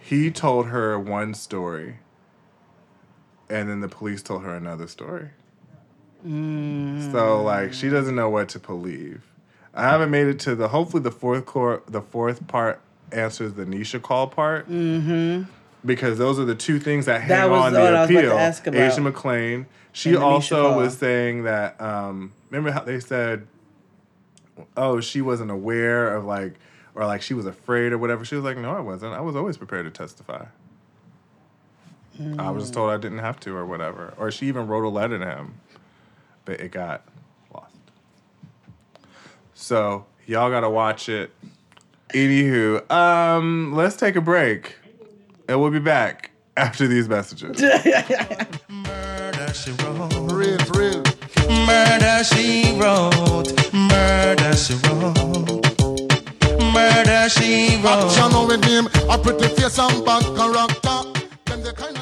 He told her one story, and then the police told her another story. Mm. So like she doesn't know what to believe. I haven't made it to the hopefully the fourth core the fourth part answers the Nisha call part Mm-hmm. because those are the two things that hang That on the I was about to appeal. ask about. Asia McClain. She also was saying that um remember how they said oh she wasn't aware of like or like she was afraid or whatever. She was like, No, I wasn't. I was always prepared to testify. I was just told I didn't have to or whatever. Or she even wrote a letter to him. But it got lost. So y'all gotta watch it. Anywho, um, let's take a break. And we'll be back after these messages. Murder she wrote. Real, real. Murder she wrote. Murder she wrote. Murder she wrote. Action with him, a pretty face and bad character. Them the kind of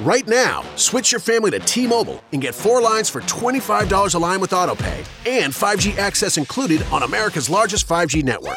Right now, switch your family to T-Mobile and get four lines for $25 a line with AutoPay and 5G access included on America's largest 5G network.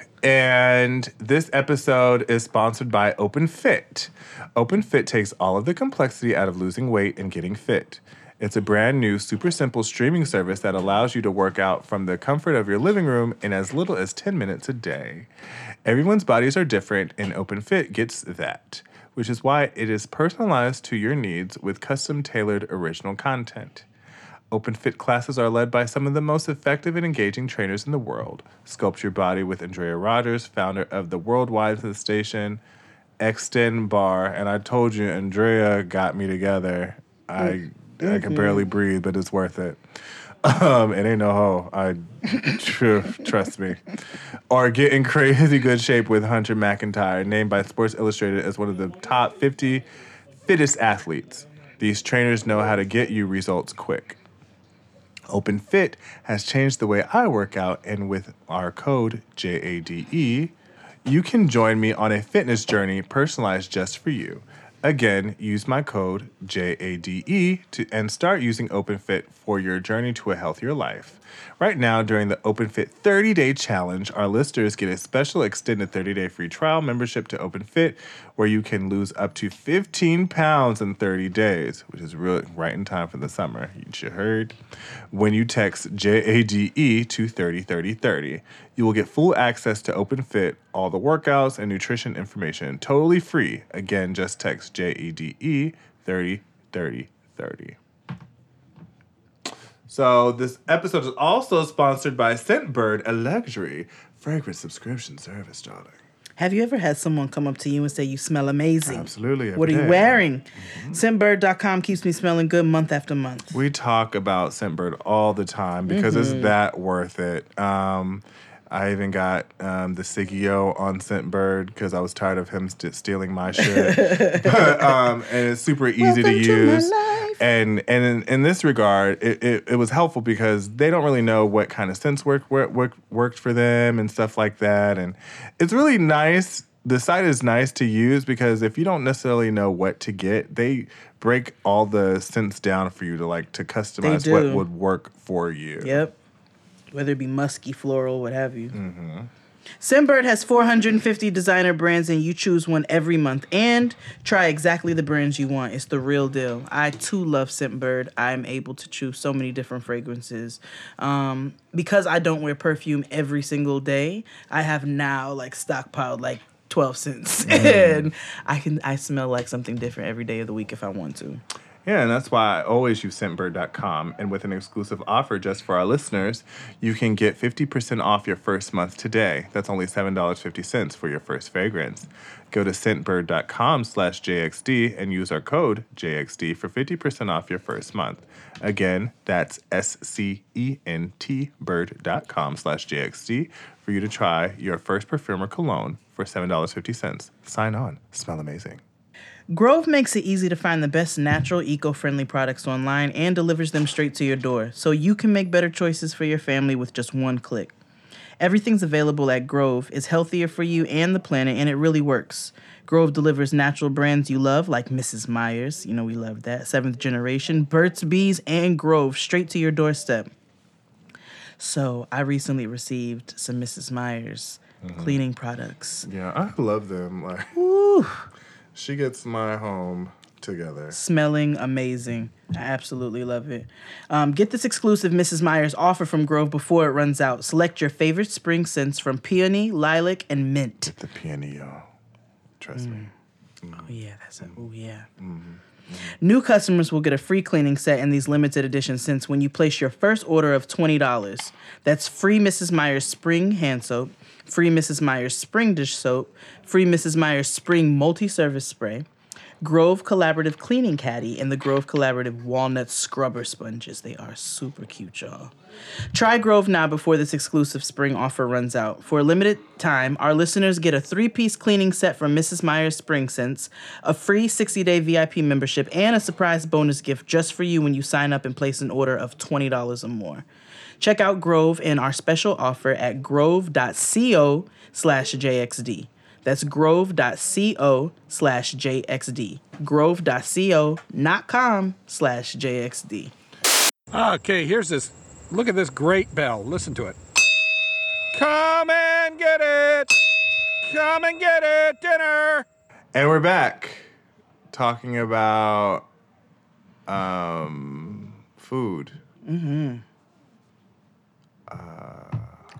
and this episode is sponsored by open fit open fit takes all of the complexity out of losing weight and getting fit. It's a brand new super simple streaming service that allows you to work out from the comfort of your living room in as little as 10 minutes a day. Everyone's bodies are different and open fit gets that which is why it is personalized to your needs with custom tailored original content Open Fit classes are led by some of the most effective and engaging trainers in the world. Sculpt Your Body with Andrea Rogers, founder of the worldwide station Xtend Barre. And I told you, Andrea got me together. I I can barely breathe, but it's worth it. Um, it ain't no hoe. I tr- trust me. Or get in crazy good shape with Hunter McIntyre, named by Sports Illustrated as one of the top 50 fittest athletes. These trainers know how to get you results quick. Open Fit has changed the way I work out, and with our code JADE, you can join me on a fitness journey personalized just for you. Again, use my code JADE to and start using OpenFit for your journey to a healthier life. Right now, during the OpenFit 30 day challenge, our listeners get a special extended 30 day free trial membership to OpenFit where you can lose up to 15 pounds in 30 days, which is really right in time for the summer. You heard. When you text JADE to 303030, you will get full access to OpenFit, all the workouts and nutrition information totally free. Again, just text JADE 303030. So this episode is also sponsored by Scentbird, a luxury fragrance subscription service, darling. Have you ever had someone come up to you and say you smell amazing? Absolutely. What are you day. wearing? Scentbird.com keeps me smelling good month after month. We talk about Scentbird all the time because Mhm. it's that worth it. Um, I even got um, the Sigio on Scentbird because I was tired of him st- stealing my shit. but, um, and it's super easy to Welcome to use. And and in, in this regard, it, it, it was helpful because they don't really know what kind of scents work, work, work worked for them and stuff like that. And it's really nice. The site is nice to use because if you don't necessarily know what to get, they break all the scents down for you to like to customize what would work for you. Yep. Whether it be musky, floral, what have you. Mm-hmm. Scentbird has 450 designer brands, and you choose one every month and try exactly the brands you want. It's the real deal. I too love Scentbird. I'm able to choose so many different fragrances. Um, because I don't wear perfume every single day, I have now like stockpiled like 12 cents, and I can I smell like something different every day of the week if I want to. Yeah, and that's why I always use scentbird.com. And with an exclusive offer just for our listeners, you can get 50% off your first month today. That's only $7.50 for your first fragrance. Go to scentbird.com slash JXD and use our code JXD for 50% off your first month. Again, that's S-C-E-N-T bird.com slash JXD for you to try your first perfume or cologne for $7.50. Sign on. Smell amazing. Grove makes it easy to find the best natural, eco friendly products online and delivers them straight to your door, so you can make better choices for your family with just one click. Everything's available at Grove. It's healthier for you and the planet, and it really works. Grove delivers natural brands you love, like Mrs. Meyer's, you know, we love that, Seventh Generation, Burt's Bees, and Grove, straight to your doorstep. So, I recently received some Mrs. Meyer's mm-hmm. cleaning products. Yeah, I love them. Like, she gets my home together. smelling amazing. I absolutely love it. Um, get this exclusive Mrs. Meyer's offer from Grove before it runs out. Select your favorite spring scents from peony, lilac, and mint. The peony, y'all. Trust me. Mm. Oh yeah, that's a oh yeah. Mm-hmm. Mm-hmm. New customers will get a free cleaning set in these limited edition scents when you place your first order of twenty dollars. That's free Mrs. Meyer's spring hand soap, free Mrs. Meyer's spring dish soap, free Mrs. Meyer's spring multi-service spray, Grove Collaborative Cleaning Caddy, and the Grove Collaborative Walnut Scrubber Sponges. They are super cute, y'all. Try Grove now before this exclusive spring offer runs out. For a limited time, our listeners get a three piece cleaning set from Mrs. Meyer's Spring Scents, a free 60 day VIP membership, and a surprise bonus gift just for you when you sign up and place an order of $20 or more. Check out Grove and our special offer at grove.co slash JXD. That's grove.co slash JXD. Grove.co, not com slash JXD. Okay, here's this. Look at this great bell. Listen to it. Come and get it. Come and get it. Dinner. And we're back talking about um, food. Mm-hmm.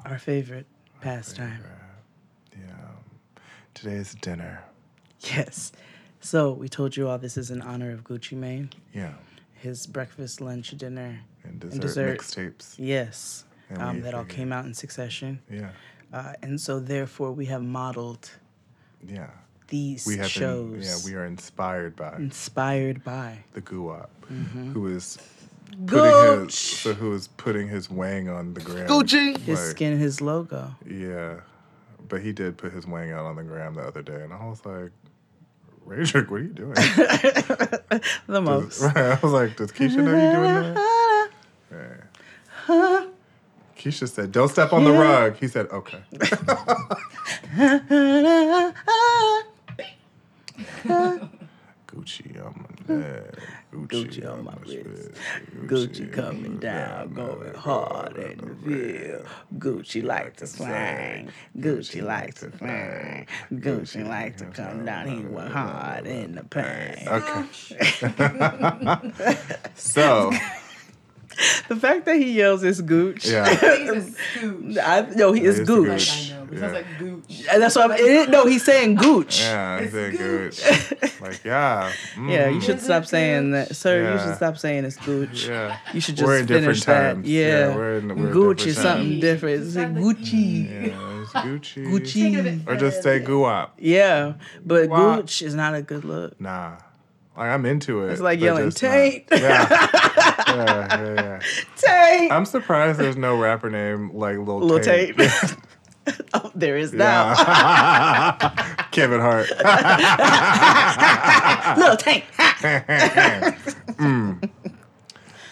Our favorite pastime. Yeah. Today's dinner. Yes. So we told you all this is in honor of Gucci Mane. Yeah. His breakfast, lunch, dinner, And dessert mixtapes. Yes. And Um, that all came out in succession. Yeah. Uh, and so therefore we have modeled Yeah. these We have shows been, yeah, we are inspired by inspired by. the Guwop, Mhm. who is Gooch. his so who is putting his wang on the gram. His Like, skin, his logo. Yeah, but he did put his wang out on the gram the other day, and I was like, Radric, what are you doing? The most. Right, I was like, does Keyshia know you doing that? Yeah. Keyshia said, "Don't step on the rug." He said, "Okay." Gucci on my hmm. neck. Gucci, on my wrist. Gucci coming down, going hard in the field. Gucci like to slang. Gucci like to slang. Gucci like to come down. He went hard in the paint. Okay. so The fact that he yells is Gooch. Yeah. I, no, he is It is Gooch. Gooch. I know. It sounds like gooch. And that's what I'm. It, no, he's saying Gooch. yeah, I said Gooch. Like yeah. Mm-hmm. Yeah, you should stop saying that, sir. You should stop saying it's Gooch. Yeah. You should just We're in different finish that. times. Yeah, Yeah, we're in- we're Gooch is something times. different. It's like Gucci. Yeah, it's Gucci. Gucci. Or just say Guwop. Yeah, but Guap. Gooch is not a good look. Nah. Like I'm into it. It's like yelling just not- Tate. Yeah. yeah, yeah, yeah. Tate. I'm surprised there's no rapper name like Lil, Lil Tate. Tate. oh, there is now. Yeah. Kevin Hart. Lil Tate. Mm.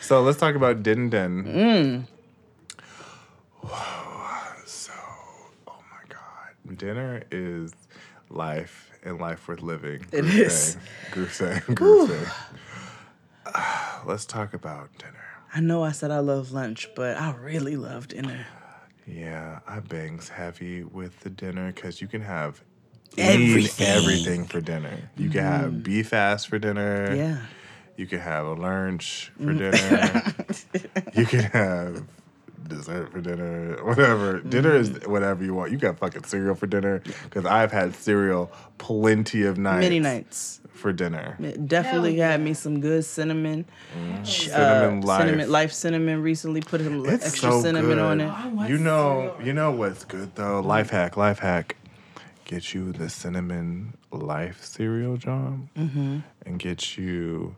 So let's talk about Din Din. Mm. So, oh my God. Dinner is life and life worth living. It is. saying. Groove saying. Groove. Let's talk about dinner. I know I said I love lunch, but I really love dinner. Yeah, I bangs heavy with the dinner because you can have Everything. everything. for dinner. You can have Mhm. beef ass for dinner. Yeah. You can have a lunch for Mm. dinner. you can have dessert for dinner. Whatever. Dinner is Mm-hmm. whatever you want. You got fucking cereal for dinner because I've had cereal plenty of nights. Many nights. for dinner. It definitely had me some good cinnamon. Ch- Mm. Cinnamon Life. Cinnamon life cinnamon recently put some It's extra so cinnamon good. on it. You know, you know what's good though. Life hack, life hack. Get you the cinnamon life cereal, John, Mhm. and get you.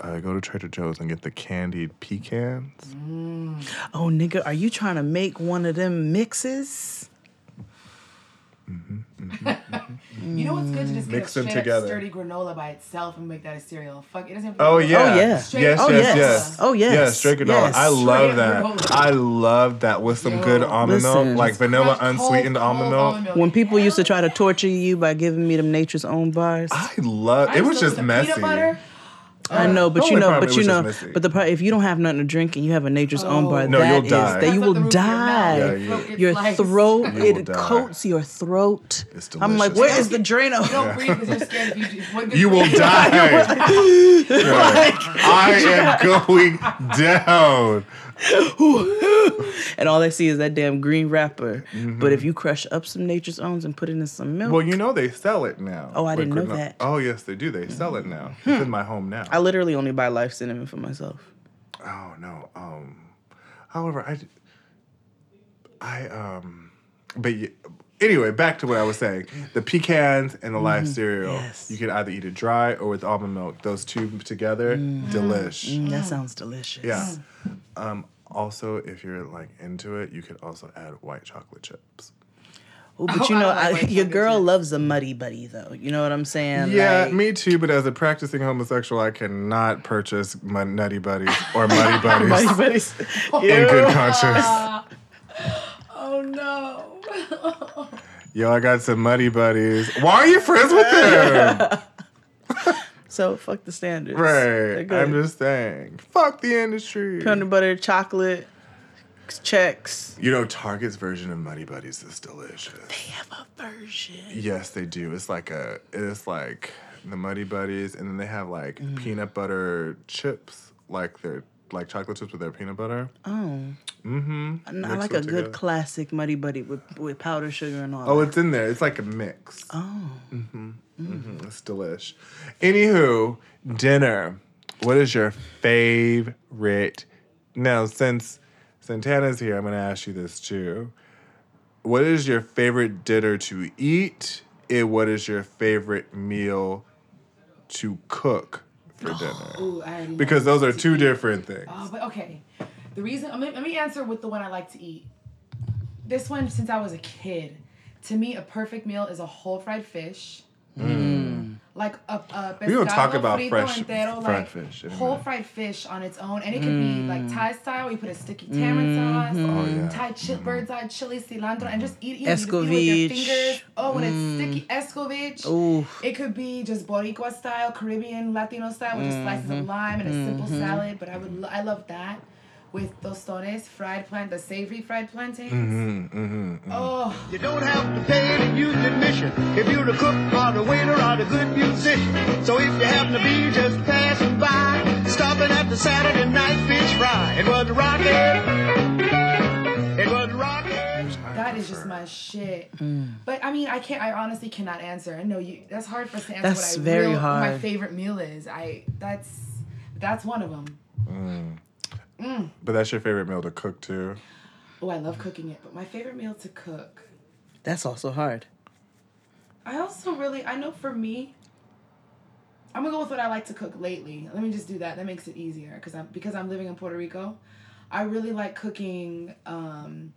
Uh, go to Trader Joe's and get the candied pecans. Mm. Oh nigga, are you trying to make one of them mixes? Mm-hmm, mm-hmm, mm-hmm. You know what's good to just get Mix a them straight together. sturdy granola by itself and make that a cereal. Fuck, it doesn't have to Oh be oh, yeah. Straight Yes, up yes, granola. yes. Oh, yes. Yeah, straight granola. Yes. I love Straight that. granola. I love that with some good almond Listen. milk, like vanilla cold, unsweetened cold almond almond milk. When people used to try to torture you by giving me them nature's own bars. I love I it. Was just put the messy. Peanut butter. I know, but you know, but you know, but the part if you don't have nothing to drink and you have a nature's own oh. bar, No, that you'll is- die. that you will the roof of your die. mouth. Yeah, you- your sliced. throat, You will it die. coats your throat. It's I'm like, delicious. where is the Drano? You don't breathe because you're scared if you do. What good You will die. Right. I am going down. and all they see is that damn green wrapper. Mm-hmm. But if you crush up some nature's owns and put it in some milk, Well, you know they sell it now. Oh, I with didn't know that. Oh, yes, they do. They sell it now. It's in my home now. I literally only buy life cinnamon for myself. Oh no. Um. However, I. I um. But anyway, back to what I was saying. The pecans and the life cereal. You can either eat it dry or with almond milk. Those two together, delish. Mm, that sounds delicious. Yeah. Um. Also, if you're like into it, you could also add white chocolate chips. Ooh, but Oh, you know, don't like I, your chocolate girl loves a muddy buddy, though. You know what I'm saying? Yeah, Like, me too. But as a practicing homosexual, I cannot purchase my nutty buddies or muddy buddies Muddy buddies. in good conscience. Oh no. Yo, I got some muddy buddies. Why are you friends with them? So fuck the standards. Right. I'm just saying. Fuck the industry. peanut butter, chocolate, checks. You know, Target's version of Muddy Buddies is delicious. They have a version. Yes, they do. It's like a. It's like the Muddy Buddies, and then they have like Mm. peanut butter chips, like they're like chocolate chips with their peanut butter. Oh, Mm-hmm. and I like a good classic muddy buddy with with powdered sugar and all. Oh, that. it's in there. It's like a mix. oh. Mm-hmm. Mm-hmm. It's delish. Anywho, dinner. What is your favorite? Now, since Santana's here, I'm going to ask you this too. What is your favorite dinner to eat? And what is your favorite meal to cook for dinner? Ooh, I. Because those are two different oh, things. Oh, but okay. The reason let me, let me answer with the one I like to eat. This one, since I was a kid, to me, a perfect meal is a whole fried fish. Mm. Like a, a We gonna talk about frito fresh- entero, fried like fish in whole minute. fried fish on its own, and it could be like Thai mm. style. You put a sticky tamarind mm-hmm. sauce, Oh, yeah. Thai chi- mm-hmm. bird's eye chili, cilantro, and just eat, eat, eat, eat with your fingers. Oh, when it's sticky, mm. escovitch. Ooh. It could be just Boricua style, Caribbean, Latino style, with just slices of mm-hmm. lime and a simple salad. But I would, lo- I love that with tostones, fried plant, the savory fried plantains. Mm-hmm, mm-hmm. Oh, You don't have to pay to use admission if you're the cook or the waiter or the good musician. So if you happen to be just passing by, stopping at the Saturday night fish fry, it was rocking. It was rocking. that is just my shit. Mm. But I mean, I can't. I honestly cannot answer. I know you. That's hard for us to answer. That's what I very real, what My favorite meal is. I. That's. That's one of them. Mm. Mm. But that's your favorite meal to cook too. Oh, I love cooking it. But my favorite meal to cook. That's also hard. I also really, I know for me, I'm gonna go with what I like to cook lately. Let me just do that. That makes it easier because I'm because I'm living in Puerto Rico. I really like cooking, um,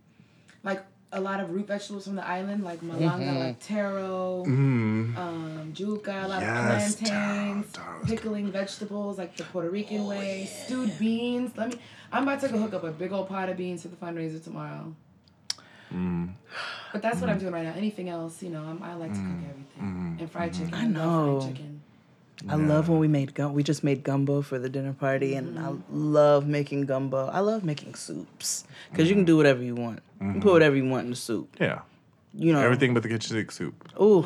like a lot of root vegetables from the island, like malanga, Mhm. like taro, Mm. um, yuca, a lot Yes, of plantains, pickling vegetables like the Puerto Rican way, stewed beans. Let me. I'm about to go hook up a big old pot of beans for the fundraiser tomorrow. Mm. But that's what I'm mm. doing right now. Anything else, you know, I'm, I like to cook mm. everything. Mm-hmm. And fried mm-hmm. chicken. I love know. fried chicken. I love when we made gum. We just made gumbo for the dinner party, and I mm-hmm. love making gumbo. I love making soups because you can do whatever you want. You can put whatever you want in the soup. Yeah. You know Everything but the kitchen sink soup. Oh,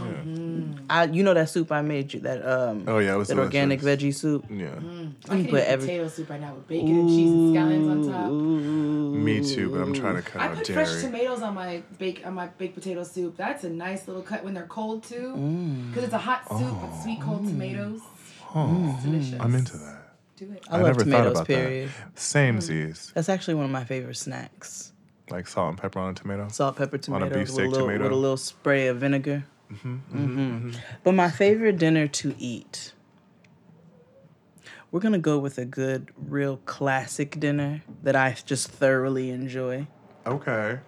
I you know that soup I made you that um Oh, yeah, it was that organic veggie soup. Yeah. Mm. I can can put eat every potato soup right now with bacon and cheese and scallions on top. Me too, but I'm trying to cut I out put dairy. fresh tomatoes on my bake on my baked potato soup. That's a nice little cut when they're cold too, Mm. because it's a hot soup with sweet cold tomatoes. Oh, delicious. I'm into that. Do it. I, love never tomatoes. thought about period. that. Same Z's. That's actually one of my favorite snacks. Like salt and pepper on a tomato. Salt, pepper, tomato. On a tomatoes with a, beefsteak little, tomato. with a little spray of vinegar. Mhm, Mhm. But my favorite dinner to eat. We're gonna go with a good, real classic dinner that I just thoroughly enjoy. Okay.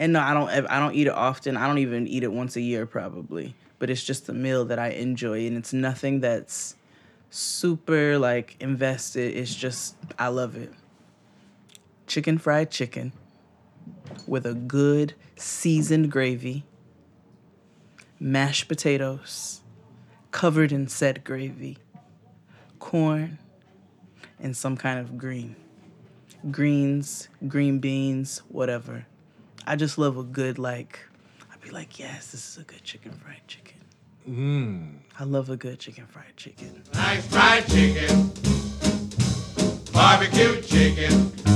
And no, I don't. I don't eat it often. I don't even eat it once a year, probably. But it's just a meal that I enjoy, and it's nothing that's super like invested. It's just I love it. Chicken fried chicken with a good seasoned gravy, mashed potatoes covered in said gravy, corn, and some kind of green. Greens, green beans, whatever. I just love a good like. I'd be like, yes, this is a good chicken fried chicken. Mm. I love a good chicken fried chicken. Nice fried chicken, barbecue chicken.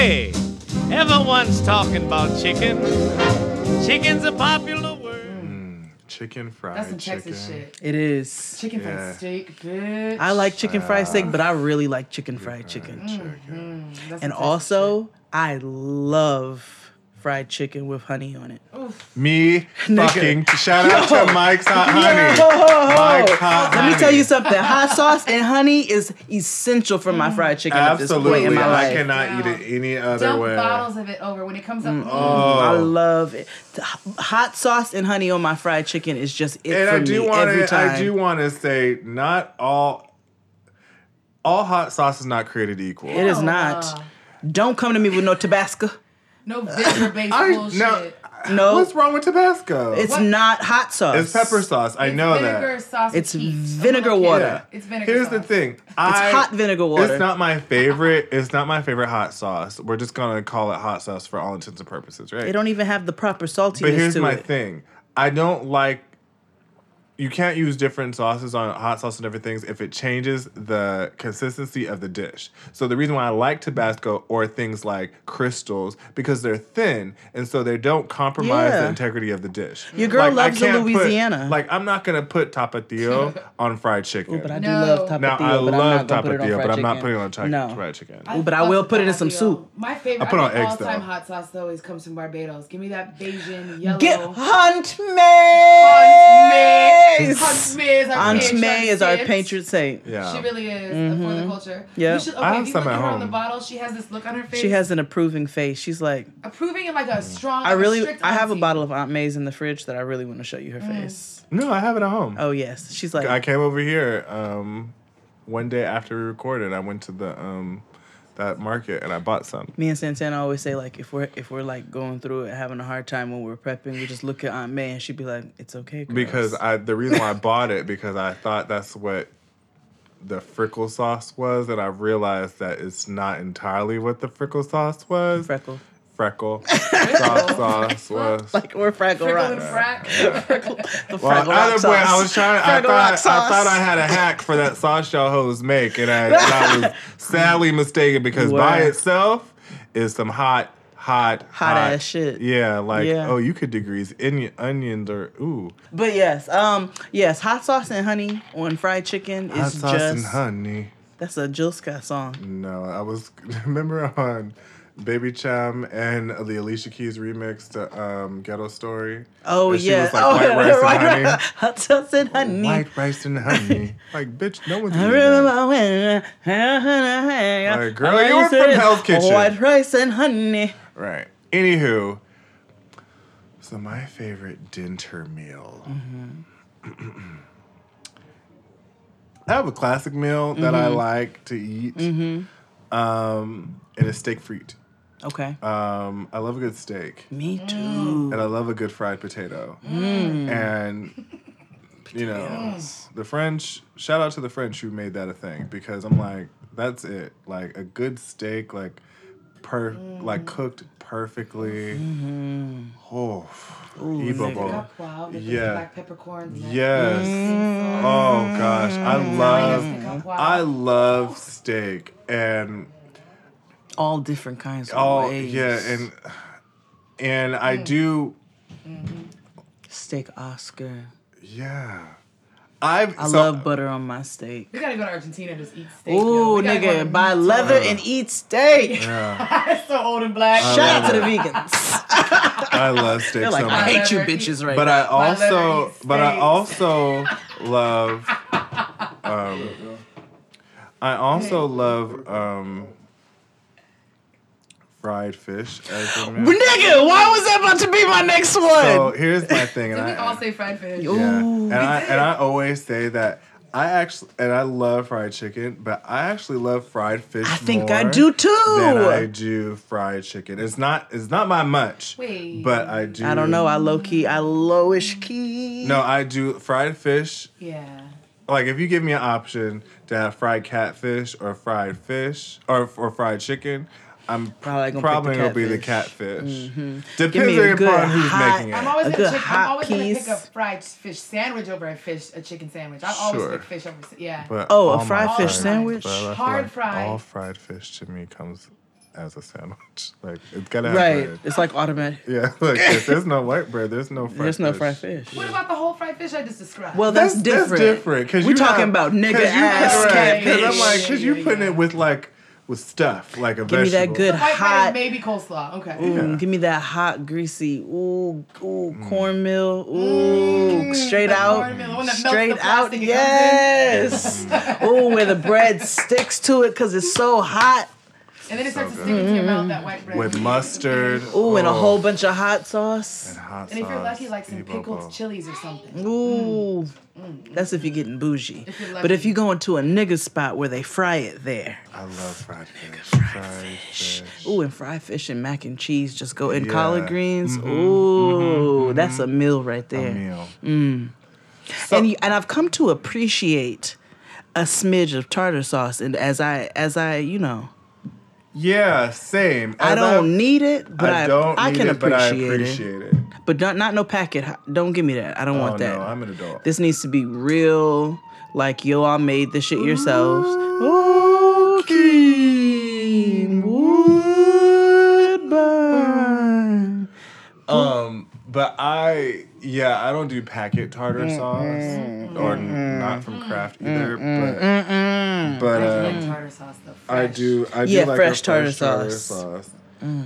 Line? Say, everyone's talking about chicken. Chicken's a popular word. Chicken fried That's some chicken. Texas shit. It is. Chicken fried steak, bitch. I like chicken fried steak, but I really like chicken fried chicken. Mm, that's And some also, I love fried chicken with honey on it. Me Nigga. fucking shout out Yo. to Mike's Hot Yo. Honey. Mike's Hot Let me tell you something. Hot sauce and honey is essential for my fried chicken at this point Absolutely, in my I life. cannot eat it any other Dump way. bottles of it over when it comes up. Mm, mm. I love it. Hot sauce and honey on my fried chicken is just it and for I do me want every to. time. I do want to say, not all. All hot sauce is not created equal. It is not. Don't come to me with no Tabasco. No vinegar based bullshit. no, No. What's wrong with Tabasco? It's not hot sauce. It's pepper sauce. I know vinegar that. sauce. It's heat. Oh vinegar Okay. water. It's vinegar Here's sauce. the thing. I, hot vinegar water. It's not my favorite. It's not my favorite hot sauce. We're just gonna call it hot sauce for all intents and purposes, right? They don't even have the proper saltiness But here's to my it. thing. I don't like. You can't use different sauces on hot sauce and different things if it changes the consistency of the dish. So the reason why I like Tabasco or things like crystals because they're thin and so they don't compromise the integrity of the dish. Your girl I loves the can't put- Louisiana. like I'm not gonna put tapatio on fried chicken. Ooh, but I do love tapatio, Now I love not gonna put it on tapatio, but I'm not putting it on chi- No. fried chicken. Ooh, but I will put it in some soup. My favorite, I put I on think eggs, all-time hot sauce though always comes from Barbados. Give me that Bajan yellow. Get Hunt me. Hunt Mays. Aunt May's, our Aunt May is our patron saint. Yeah. She really is Mhm. for the culture. Yeah. You should, okay, I have if you some look at at her on the bottle, she has this look on her face. She has an approving face. She's like, approving and like a strong. I really, strict I have a bottle of Aunt May's in the fridge that I really want to show you her Mm. face. No, I have it at home. Oh yes, she's like, I came over here um, one day after we recorded. I went to the um, that market and I bought some. me and Santana always say like if we're if we're like going through it having a hard time when we're prepping, we just look at Aunt May and she'd be like, it's okay. Girls. because I the reason why I bought it because I thought that's what the frickle sauce was, and I realized that it's not entirely what the frickle sauce was. Freckle. Freckle sauce sauce was. like we're Fraggle Frickle Rock. and frack. The Well, Fraggle Rock either way, I was trying. I Fraggle thought Rock I sauce. thought I had a hack for that sauce y'all hoes make, and I, and I was sadly mistaken because You by were. itself is some hot, hot, Hot ass shit. Yeah, like Yeah. oh, you could degrease onion, onions or ooh, But yes, um, yes, hot sauce and honey on fried chicken hot is sauce just and honey. that's a Jill Scott song. No, I was remember on Baby Cham and the Alicia Keys remix to um, Ghetto Story. Oh And she yeah, was like oh white rice and right, honey. hot sauce and honey. White rice and honey. like bitch, no one's I remember when. Like, girl, you were from Hell's Kitchen. White rice and honey. Right. Anywho, so my favorite dinner meal. Mm-hmm. I have a classic meal that I Mhm. like to eat, Mhm. um, and it's steak frite. Okay. Um, I love a good steak. Me too. And I love a good fried potato. Mm. And you know, the French. Shout out to the French who made that a thing because I'm like, that's it. Like a good steak, like per, like cooked perfectly. Oh, Ibobo. Wow, with Yeah. black peppercorns. Yes. Mm. Oh gosh, I Mm. love Yes. I love steak and all different kinds of all ways. yeah and and I Mm. do Steak Oscar. yeah. I've I so- love butter on my steak. We gotta go to Argentina to just eat steak. Ooh, yo. We gotta go nigga, buy leather tour. and eat steak. Yeah. It's so old and black. I Shout out love to the vegans. I love steak They're like, so I hate you bitches right but now. I also but I also love um I also love um fried fish as a meal. Nigga, why was that about to be my next one? So here's my thing, and Did we I, all say fried fish? Yeah. And I and I always say that I actually and I love fried chicken, but I actually love fried fish. I think I do too. Than I do fried chicken. It's not it's not my much. Wait. But I do. I don't know. I low key, I lowish key. No, I do fried fish. Yeah. Like if you give me an option to have fried catfish or fried fish or or fried chicken, I'm Probably gonna, probably pick the gonna be the catfish. catfish. Mhm. Give me Depending a good upon who's hot- making it. I'm always A gonna good chick- I'm always gonna pick a fried fish sandwich over a fish a chicken sandwich. I always Sure. pick fish over yeah. But Oh, a fried fish fried- sandwich? but I feel Hard like fried. All fried fish to me comes as a sandwich. Like it's gotta have Right. bread. It's like automatic. Yeah, like if there's no white bread, there's no fried There's no fish. fried fish. What about the whole fried fish I just described? Well, that's, different. That's different because We're talking about nigga ass Because I'm like, because you putting it with like with stuff like a Give me that good white hot. and maybe coleslaw. Okay. Ooh, give me that hot, greasy, ooh, ooh, mm. cornmeal, ooh, mm. straight out, cornmeal, the one that melts straight out, yes. ooh, where the bread sticks to it because it's so hot. And then it starts to stick into your mouth, that white bread. with mustard. Ooh, and a oh, whole bunch of hot sauce. and hot sauce. And if you're lucky, like some pickled chilies or something. Ooh, that's if you're getting bougie. If you're But if you go into a nigga spot where they fry it there, I love fried fish. Fried fish. ooh, and fried fish and mac and cheese just go in Yeah. collard greens. Mhm, Ooh, mhm, that's a meal right there. A there. meal. Mm. and you, and I've come to appreciate a smidge of tartar sauce, and as I as I you know Yeah, same. I don't need it, but I I don't I need can it, but I appreciate, appreciate it. But not not no packet. Don't give me that. I don't Oh, want that. no, I'm an adult. This needs to be real. Like yo, I made this shit yourselves. Ooh, Keem Woodburn. Um, but I yeah, I don't do packet tartar sauce or not from Kraft either. But but I do um, like tartar sauce though. I do I do Yeah, like fresh a tartar fresh tartar sauce. sauce.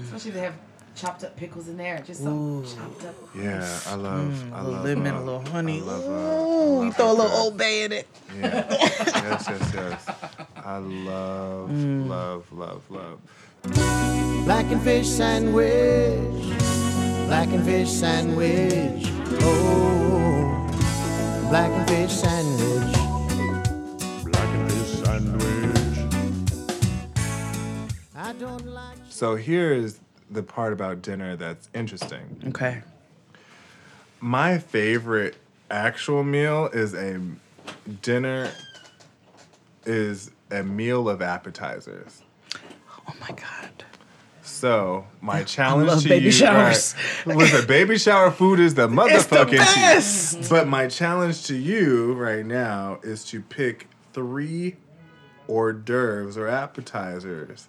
Especially if they have chopped up pickles in there. Just some chopped up. Yeah, I love I a little love lemon, uh, a little honey. I love, uh, I Ooh, you throw a little good- Old Bay in it. Yeah. yes, yes, yes. I love, Mm. love, love, love. Blackened fish sandwich. Blackened fish sandwich. Oh, blackened fish sandwich. Don't like. So here is the part about dinner that's interesting. Okay. My favorite actual meal is a dinner is a meal of appetizers. Oh my god. So my challenge to baby you, showers. right, listen, baby shower food is the motherfucking best. But my challenge to you right now is to pick three hors d'oeuvres or appetizers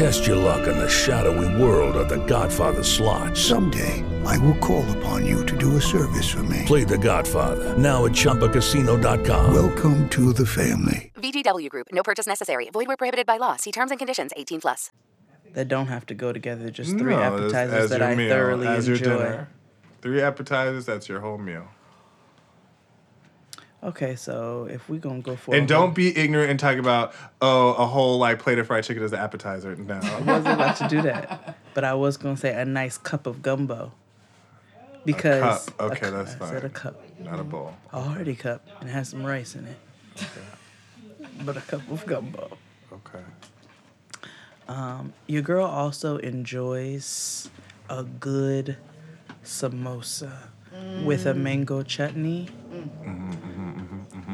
Test your luck in the shadowy world of The Godfather slot. Someday, I will call upon you to do a service for me. Play The Godfather now at ChumbaCasino.com. Welcome to the family. VGW Group. No purchase necessary. Void where prohibited by law. See terms and conditions. 18 plus. That don't have to go together. Just three No, appetizers as that I meal, thoroughly as enjoy. Your dinner. Three appetizers, that's your whole meal. Okay, so if we're gonna go for And a don't be ignorant and talk about, oh, a whole like plate of fried chicken as an appetizer. No. I wasn't about to do that, but I was gonna say a nice cup of gumbo. Because cup. a Okay, cu- that's I said a cup, Not a bowl. a hearty cup, and it has some rice in it. But a cup of gumbo. Okay. Um, your girl also enjoys a good samosa with a Mm. mango chutney. Mm-hmm,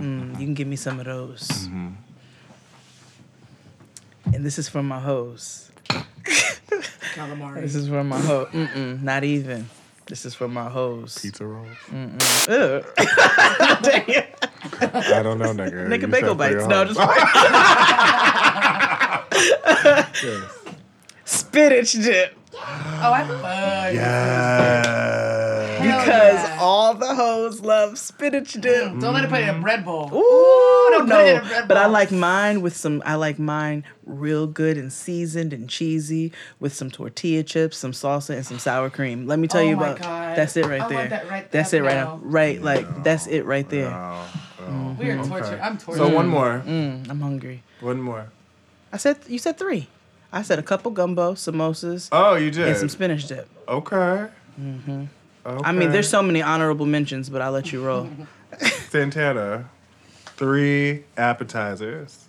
Mm, you can give me some of those. Mm-hmm. And this is from my hoes. Calamari. This is from my hoe. Mm-mm, not even. This is from my hoes. Pizza rolls. Mm-mm. Ugh. I don't know, nigga. Nigga You bagel said for your bites. No, house. just spinach dip. Oh, I fuck. Yeah. Because all the hoes love spinach dip. Don't let it put it in a bread bowl. Ooh, don't no. put it in a bread but I like mine with some. I like mine real good and seasoned and cheesy with some tortilla chips, some salsa, and some sour cream. Let me tell Oh you my about. God. That's it right I want there. that right that's it right now. now. Right, like that's it right there. Mhm. We are tortured. I'm tortured. So one more. Mm, I'm hungry. One more. I said you said three. I said a couple gumbo, samosas. Oh, you did? And some spinach dip. Okay. hmm Okay. I mean, there's so many honorable mentions, but I'll let you roll. Santana, three appetizers.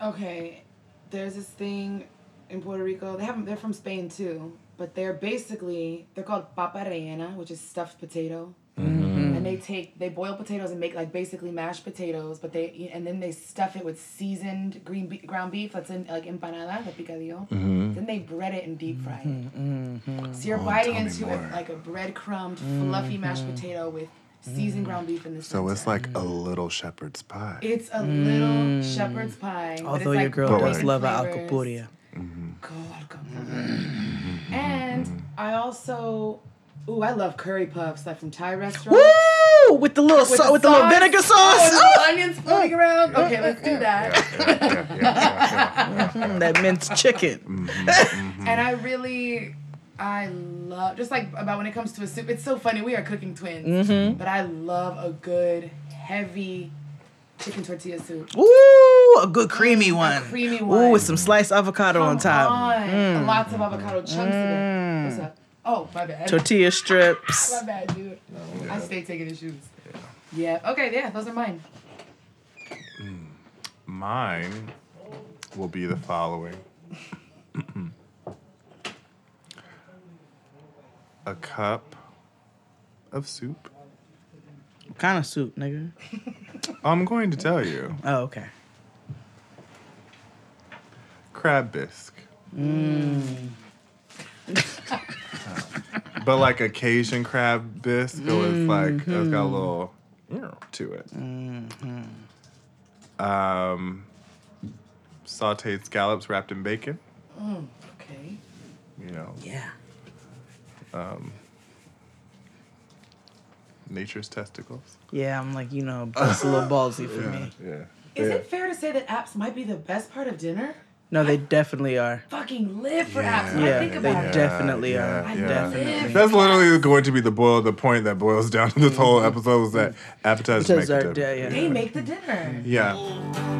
Okay, there's this thing in Puerto Rico. They have they're from Spain too, but they're basically they're called papa rellena, which is stuffed potato. And they mm. take they boil potatoes and make like basically mashed potatoes, but they and then they stuff it with seasoned green be- ground beef that's in like empanada, the picadillo. Mhm. Then they bread it and deep fry it. Mm-hmm. mm-hmm. So you're Oh, biting into more. it like a breadcrumbed, fluffy mashed mm-hmm. potato with seasoned ground beef in the center. So it's like a little shepherd's pie. it's a little mm. shepherd's pie. Although your like girl does love a flavors. alcapurria. Mm-hmm. And I also, ooh, I love curry puffs, like from Thai restaurant. Woo! With the little sau- with the little vinegar sauce. Oh, Oh! onions floating around. Okay, let's do that. Mhm, that minced chicken. Mm-hmm. and I really, I love just like about when it comes to a soup. It's so funny. We are cooking twins, Mhm. but I love a good heavy chicken tortilla soup. Ooh, a good creamy one. creamy one. Ooh, with some sliced avocado on top. on. Mm. Lots of avocado chunks in it. What's up? Oh, my bad. Tortilla strips. My bad, dude. I stay taking his shoes. Yeah. Okay. Yeah. Those are mine. Mine will be the following. a cup of soup. What kind of soup, nigga? I'm going to tell you. Oh, okay. Crab bisque. Mm. But like a Cajun crab bisque, it was like it's got a Mhm. little you know, to it. Mhm. Um, sautéed scallops wrapped in bacon. Mm, okay. You know. Yeah. Um, nature's testicles. Yeah, I'm like, you know, that's a little ballsy for me. Yeah. Is yeah. it fair to say that apps might be the best part of dinner? No, they definitely are. Fucking live for apps. When Yeah, I think they it. definitely are. I Definitely. That's literally going to be the boil, the point that boils down to this whole episode is that appetizers make Because the our- difference. yeah, They make the dinner. Yeah.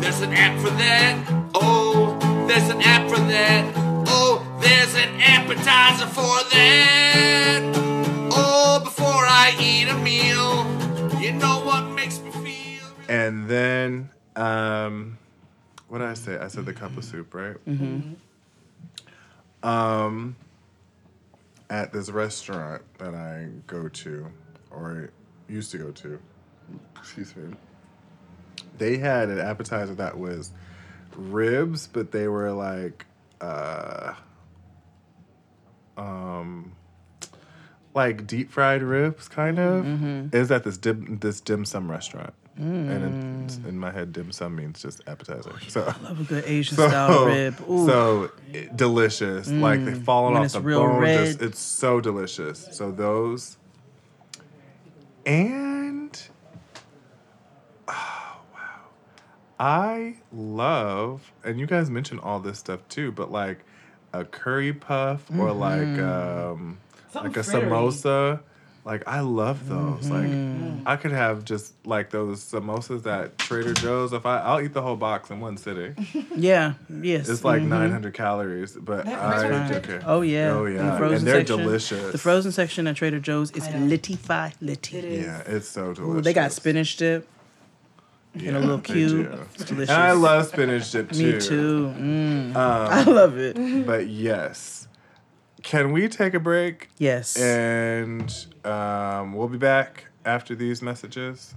There's an app for that. Oh, there's an app for that. Oh, there's an appetizer for that. Oh, before I eat a meal, you know what makes me feel. And then, um, what did I say? I said the cup of soup, right? Mm-hmm. Um, at this restaurant that I go to, or used to go to, excuse me, they had an appetizer that was ribs, but they were like, uh, um, like deep fried ribs, kind of, Mhm. is at this dim this dim sum restaurant. And Mm. it's, in my head, dim sum means just appetizer. So I love a good Asian style rib. Ooh. So i- delicious. like they Mm. falling When off it's the real bone. Just, it's so delicious. So those. And oh wow. I love and you guys mentioned all this stuff too, but like a curry puff or like Mhm. um Something like a frittery. samosa. Like I love those. Mhm. Like I could have just like those samosas at Trader Joe's. If I I'll eat the whole box in one sitting. Yeah. Yes. It's like Mhm. 900 calories, but That I frozen okay. Oh yeah. oh In the yeah, and frozen they're section, delicious. The frozen section at Trader Joe's is litty-fi litty. Yeah, it's so delicious. Ooh, they got spinach dip in a little they cube. It's delicious. And I love spinach dip too. Me too. Mm. Um, I love it. But yes, can we take a break? Yes. And um, we'll be back after these messages.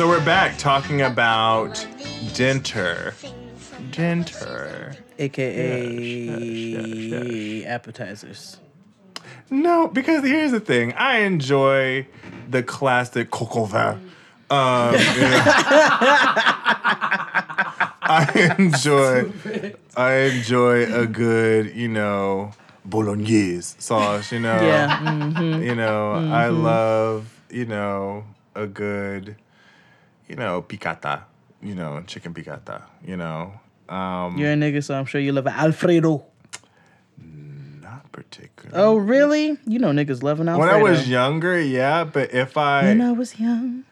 So we're back talking about dinner. Dinner. AKA appetizers. No, because here's the thing. I enjoy the classic au vin. Um, I enjoy I enjoy a good, you know, bolognese sauce, you know. Yeah, mhm. You know, I Mhm. love, you know, a good, you know, piccata, you know, chicken piccata, you know. Um You're a nigga, so I'm sure you love an Alfredo. not particularly. Oh, really? You know niggas loving Alfredo. When I was younger, yeah, but if I When I was young.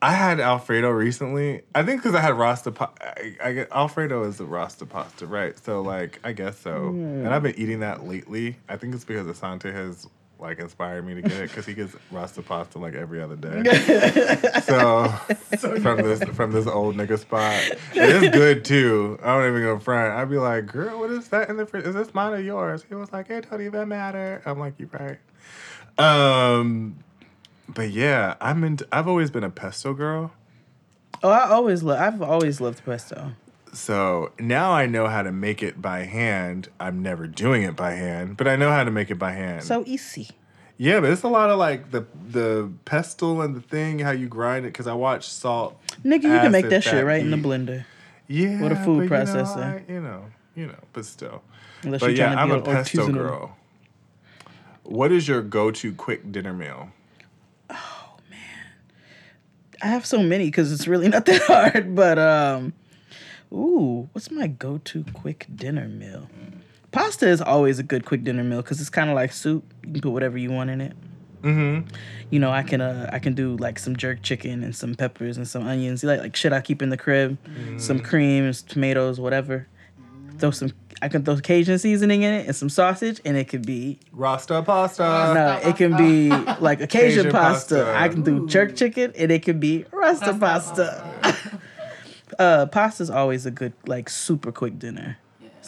I had Alfredo recently. I think because I had Rasta. Pa- I, I get Alfredo is the Rasta pasta, right? So like, I guess so. Mm. And I've been eating that lately. I think it's because Asante has like inspired me to get it because he gets Rasta pasta like every other day. so from this from this old nigga spot, it is good too. I don't even go front. I'd be like, girl, what is that in the fridge? Is this mine or yours? He was like, it don't even matter. I'm like, you right. Um, but yeah, I'm in. I've always been a pesto girl. Oh, I always love. I've always loved pesto. So now I know how to make it by hand. I'm never doing it by hand, but I know how to make it by hand. So easy. yeah, but it's a lot of like the the pestle and the thing how you grind it. Because I watch salt. Nigga, you can make that shit right in the blender. Yeah, With a food but you know, processor. I- You know, you know, but still. Unless but you're yeah, I'm a pesto artisanal. girl. What is your go-to quick dinner meal? Oh man, I have so many because it's really not that hard. But um, ooh, what's my go-to quick dinner meal? Pasta is always a good quick dinner meal because it's kind of like soup. You can put whatever you want in it. Mm-hmm. You know, I can uh, I can do like some jerk chicken and some peppers and some onions. Like like shit I keep in the crib, some creams, tomatoes, whatever. Throw some. I can throw Cajun seasoning in it and some sausage, and it could be Rasta pasta. no, it can be like a Cajun, Cajun pasta. pasta. I can do jerk chicken, and it can be Rasta pasta. uh, pasta's always a good, like, super quick dinner.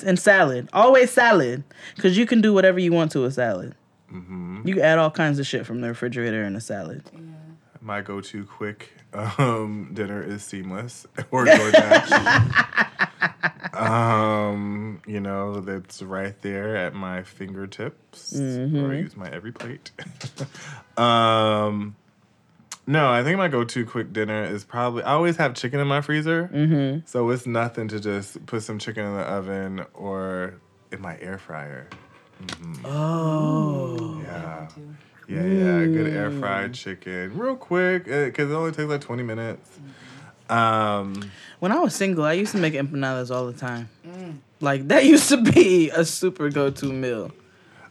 And salad, always salad, because you can do whatever you want to a salad. Mm-hmm. You can add all kinds of shit from the refrigerator in a salad. My go-to quick um, dinner is seamless or DoorDash. um, you know, that's right there at my fingertips. Mhm. Or I use my every plate. um, no, I think my go-to quick dinner is probably I always have chicken in my freezer, Mhm. so it's nothing to just put some chicken in the oven or in my air fryer. Mhm. Oh. Yeah. Yeah, yeah, good air Mm. fried chicken, real quick, because it only takes like twenty minutes. Um, When I was single, I used to make empanadas all the time. Like that used to be a super go-to meal.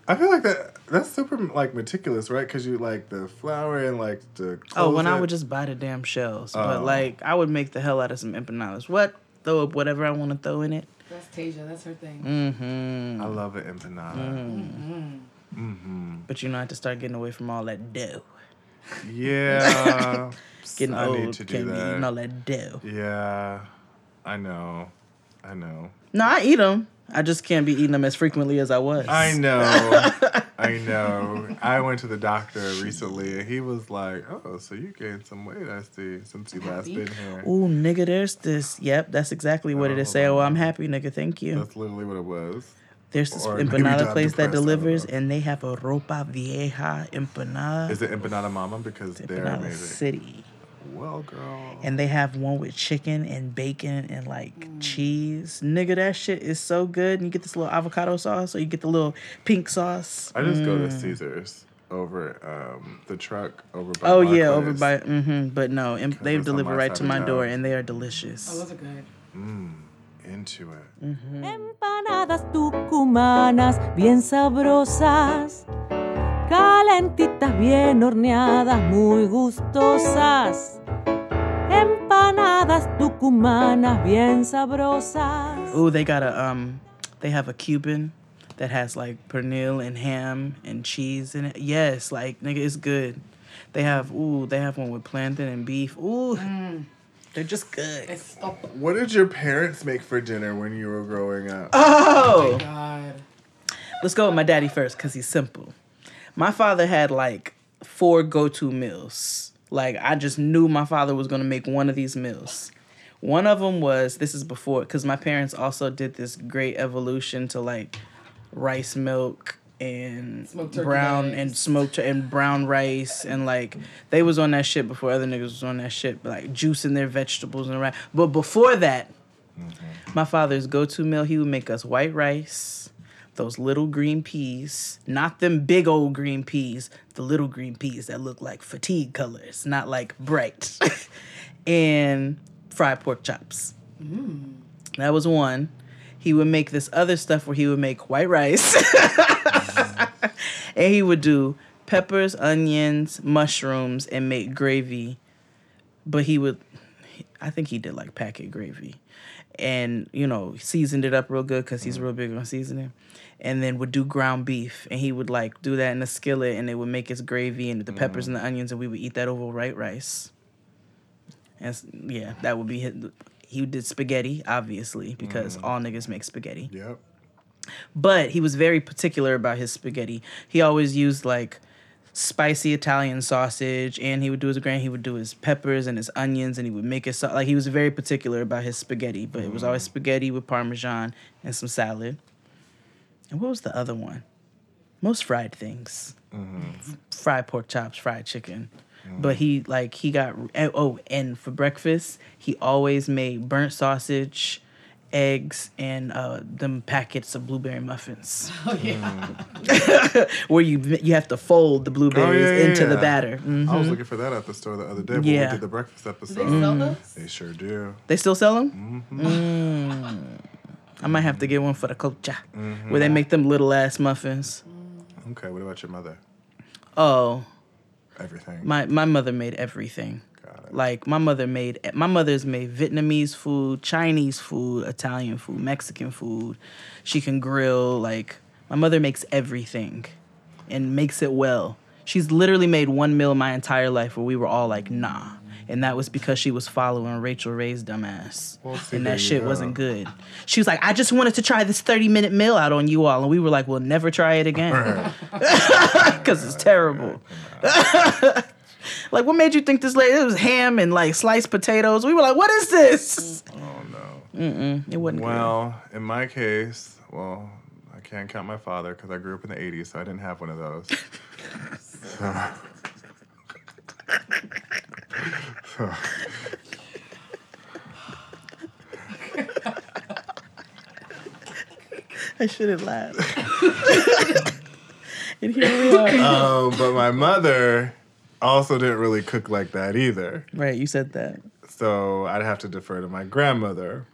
I feel like that that's super like meticulous, right? Because you like the flour and like the. Oh, when I would just buy the damn shells, Oh. but like I would make the hell out of some empanadas. What? Throw up whatever I want to throw in it. That's Tasia. That's her thing. Mm-hmm. I love an empanada. Mm-hmm. Mm-hmm. But you know, I have to start getting away from all that dough. Yeah, Getting I old, need to do can't be that. eating all that dough. Yeah, I know, I know. No, I eat them. I just can't be eating them as frequently as I was. I know. I know. I went to the doctor recently and he was like, Oh, so you gained some weight, I see, since you last been here. Ooh, nigga, there's this. Yep, that's exactly what it is. Say, oh, I'm oh. happy, nigga. Thank you. That's literally what it was. There's this Or empanada place that depressed, I don't delivers, and they have a ropa vieja empanada. Is it Empanada Mama? Because they're Empanada amazing. City. Well, girl. And they have one with chicken and bacon and like Mm. cheese. Nigga, that shit is so good. And you get this little avocado sauce, or you get the little pink sauce. I just go to Mm. Caesars over um, the truck over by Oh yeah, over by mm-hmm. But no, em- they deliver right to my town. door, and they are delicious. Oh, those are good. Mm, into it. Empanadas tucumanas bien sabrosas, calentitas bien horneadas, muy gustosas. Empanadas tucumanas bien sabrosas. Ooh, they got a um, they have a Cuban that has like pernil and ham and cheese in it. Yes, like nigga, it's good. They have ooh, they have one with plantain and beef. Ooh, they're just good. What did your parents make for dinner when you were growing up? Oh, my God. let's go with my daddy first because he's simple. My father had like four go-to meals. Like I just knew my father was gonna make one of these meals. One of them was this is before because my parents also did this great evolution to like rice milk and Smoked brown legs. and smoked tur- and brown rice and like they was on that shit before other niggas was on that shit like juicing their vegetables and right. But before that, mm-hmm. my father's go-to meal he would make us white rice, those little green peas, not them big old green peas, the little green peas that look like fatigue colors, not like bright, and fried pork chops. That was one. He would make this other stuff where he would make white rice. and he would do peppers, onions, mushrooms, and make gravy. But he would, I think he did like packet gravy. And, you know, seasoned it up real good because he's mm-hmm. real big on seasoning. And then would do ground beef. And he would like do that in a skillet and it would make his gravy and the peppers and the mm. onions. And we would eat that over white rice. And yeah, that would be his. He did spaghetti, obviously, because mm. all niggas make spaghetti. Yep. But he was very particular about his spaghetti. He always used like spicy Italian sausage, and he would do his grain. He would do his peppers and his onions, and he would make it so like he was very particular about his spaghetti. But it was always mm. spaghetti with parmesan and some salad. And what was the other one? Most fried things, F- fried pork chops, fried chicken. But he like he got oh, and for breakfast he always made burnt sausage, eggs, and uh, them packets of blueberry muffins. Oh yeah. where you you have to fold the blueberries Oh, yeah, yeah, into the yeah. batter. I was Mhm. looking for that at the store the other day when Yeah. we did the breakfast episode. they sell those? They sure do. They still sell them. Mm. I might have to get one for the cocha, Mm-hmm. where they make them little ass muffins. Okay, what about your mother? Oh, Everything. my my mother made everything. Like my mother made my mother's made Vietnamese food, Chinese food, Italian food, Mexican food. She can grill. Like my mother makes everything, and makes it well. She's literally made one meal my entire life where we were all like, nah. And that was because she was following Rachael Ray's dumbass. Well, see, and that shit go. wasn't good. She was like, I just wanted to try this 30 minute meal out on you all. And we were like, we'll never try it again. Because it's terrible. like, what made you think this lady? It was ham and like sliced potatoes. We were like, what is this? Oh no. Mm-mm, it wasn't. Well, in my case, well, I can't count my father because I grew up in the 80s, so I didn't have one of those. so, so- I shouldn't laugh. and here we are. um, but my mother also didn't really cook like that either. right, you said that. So I'd have to defer to my grandmother,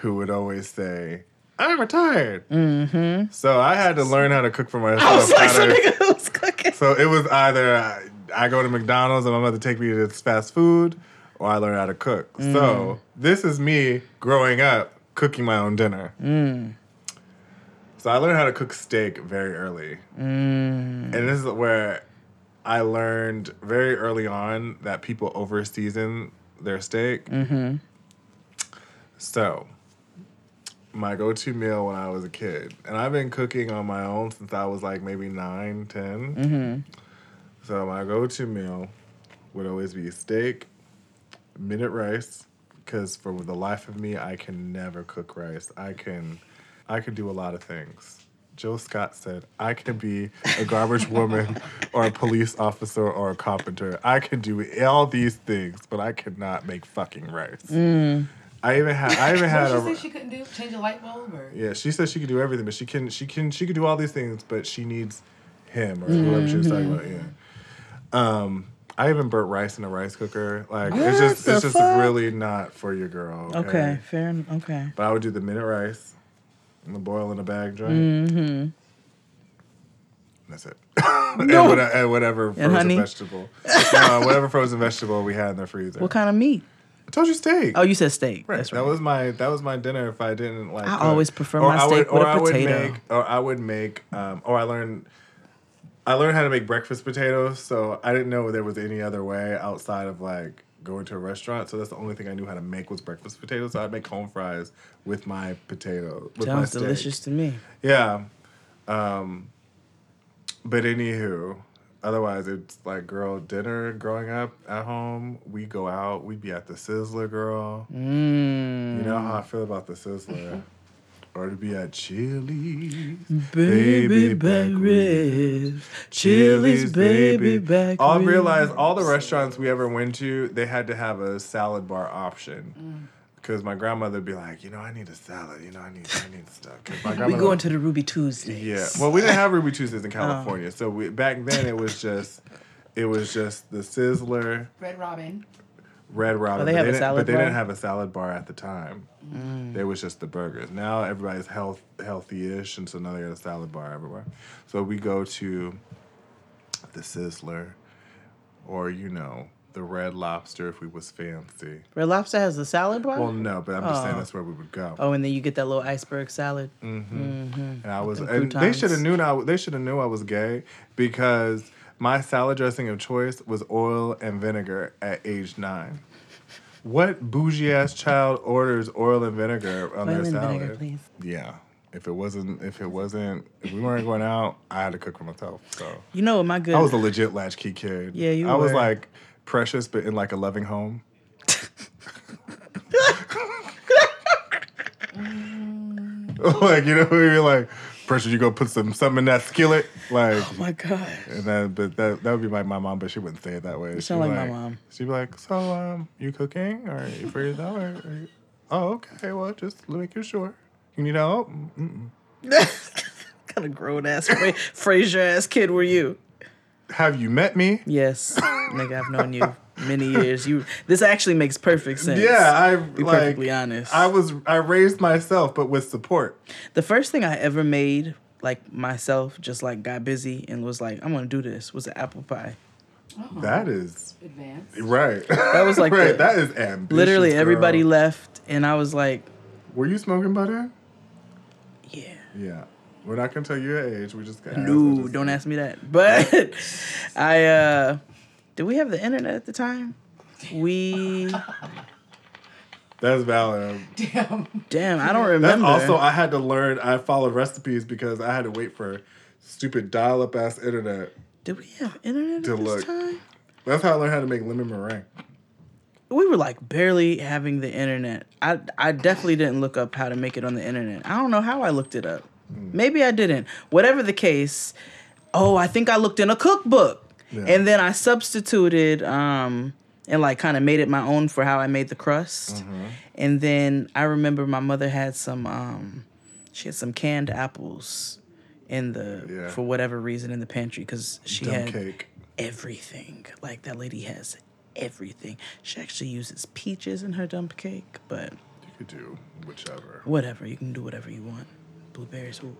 who would always say, I'm retired. Mm-hmm. So I had to learn how to cook for myself. I was like, How some to- nigga who's cooking. So it was either I, go to McDonald's and my mother take me to this fast food, or I learn how to cook. Mm. So this is me growing up cooking my own dinner. Mm. So I learned how to cook steak very early. Mm. And this is where I learned very early on that people over season their steak. Mm-hmm. So, my go to meal when I was a kid, and I've been cooking on my own since I was like maybe nine, 10. Mm-hmm. So, my go to meal would always be steak, minute rice, because for the life of me, I can never cook rice. I can, I can do a lot of things. Jill Scott said, I can be a garbage woman or a police officer or a carpenter. I can do all these things, but I cannot make fucking rice. Mm. I even had I even had what a she say she couldn't do? Change a light bulb or? yeah. She said she could do everything, but she can she can she could do all these things, but she needs him or whoever she was talking about. Yeah. Um, I even burnt rice in a rice cooker. Like What it's just it's just fuck? really not for your girl. Okay, fair enough. Okay. But I would do the minute rice and the boil in a bag joint. Mm-hmm. That's it. No. and, whatever, and whatever And frozen honey? vegetable. no, whatever frozen vegetable we had in the freezer. What kind of meat? I told you steak. Oh, you said steak. Right. That's That was my that was my dinner if I didn't like I cook. always prefer Or my I steak would, with or a I would make or I would make um or I learned I learned how to make breakfast potatoes, so I didn't know there was any other way outside of like going to a restaurant. So that's the only thing I knew how to make was breakfast potatoes. So I'd make home fries with my potato. With my Sounds steak. delicious to me. Yeah. Um but anywho, otherwise it's like girl dinner growing up at home. We go out, we'd be at the Sizzler girl. Mm. You know how I feel about the Sizzler. or to be at Chili's. Baby back ribs. Chili's baby back I'll ribs. realize all the restaurants we ever went to, they had to have a salad bar option. Mm. Because my grandmother would be like, you know, I need a salad. You know, I need, I need stuff. my We grandmother- going to the Ruby Tuesdays. yeah. Well, we didn't have Ruby Tuesdays Oh. in California, so we, back then it was just, it was just the Sizzler, Red Robin. Red Robin. Oh, they but have a salad but they bar? didn't have a salad bar at the time. Mm. There was just the burgers. Now everybody's health healthy-ish, and so now they got a salad bar everywhere. So we go to the Sizzler, or you know, the Red Lobster if we was fancy. Red Lobster has a salad bar? Well, no, but I'm just saying Oh. that's where we would go. Oh, and then you get that little iceberg salad. Mm-hmm. Mhm. And I was, and they should have knew. I, they should have knew I was gay because my salad dressing of choice was oil and vinegar at age nine. What bougie ass child orders oil and vinegar on Oil their and salad? vinegar, please. Yeah. If it wasn't, if it wasn't, if we weren't going out, I had to cook for myself. So You know what my good. I was a legit latchkey kid. Yeah, you were. I was like precious, but in like a loving home. like you know, you're like precious. You go put some something in that skillet, like. Oh my god. And then, but that that would be like my mom, but she wouldn't say it that way. You She'd sound be like my mom. She'd be like, "So, um, you cooking or you for yourself? Or, or, oh, okay. Well, just making sure. You need help? Kind of grown ass Fra- Frasier ass kid were you? Have you met me? Yes, nigga, I've known you many years. You. This actually makes perfect sense. Yeah, I be like, perfectly honest. I was I raised myself, but with support. The first thing I ever made, like myself, just like got busy and was like, I'm gonna do this, was an apple pie. That is advanced. Right. That was like right. the- that is ambitious. Literally, girl. everybody left, and I was like, Were you smoking by then? Yeah. Yeah. We're not gonna tell you your age. We just got No, don't ask me that. But I uh did we have the internet at the time? We That's valid. Damn. damn, I don't That's remember. also I had to learn. I followed recipes because I had to wait for stupid dial-up ass internet did we have internet to at this look. time? That's how I learned how to make lemon meringue. we were like barely having the internet. I I definitely didn't look up how to make it on the internet. I don't know how I looked it up. Hmm. Maybe I didn't. Whatever the case, oh, I think I looked in a cookbook. Yeah. And then I substituted um and like kind of made it my own for how I made the crust. Mm-hmm. And then I remember my mother had some um she had some canned apples in the Yeah. for whatever reason in the pantry cuz she Dumb had cake. everything. Like that lady has everything. She actually uses peaches in her dump cake, but You could do whichever. whatever. You can do whatever you want. Blueberries. Ooh.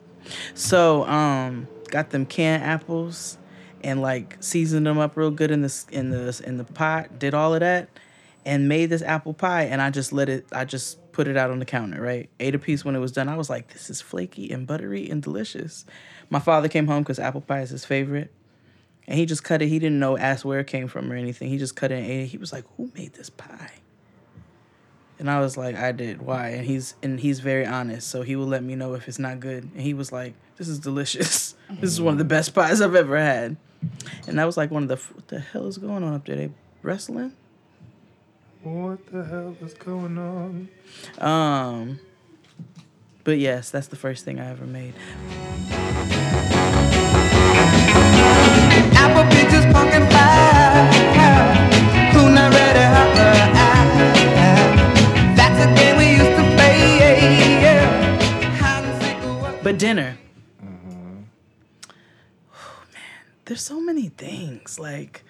So, um, got them canned apples and like seasoned them up real good in the in the in the pot. Did all of that and made this apple pie. And I just let it. I just put it out on the counter. Right. Ate a piece when it was done. I was like, this is flaky and buttery and delicious. My father came home because apple pie is his favorite. And he just cut it. He didn't know, ask where it came from or anything. He just cut it and ate it. He was like, "Who made this pie?" And I was like, "I did. Why?" And he's and he's very honest, so he will let me know if it's not good. And he was like, "This is delicious. this is one of the best pies I've ever had." And that was like one of the what the hell is going on up there? They wrestling? What the hell is going on? Um. But yes, that's the first thing I ever made. Apple peaches, pumpkin pie. Who not ready? That's a game we used to play. But dinner. Oh man, there's so many things. Like,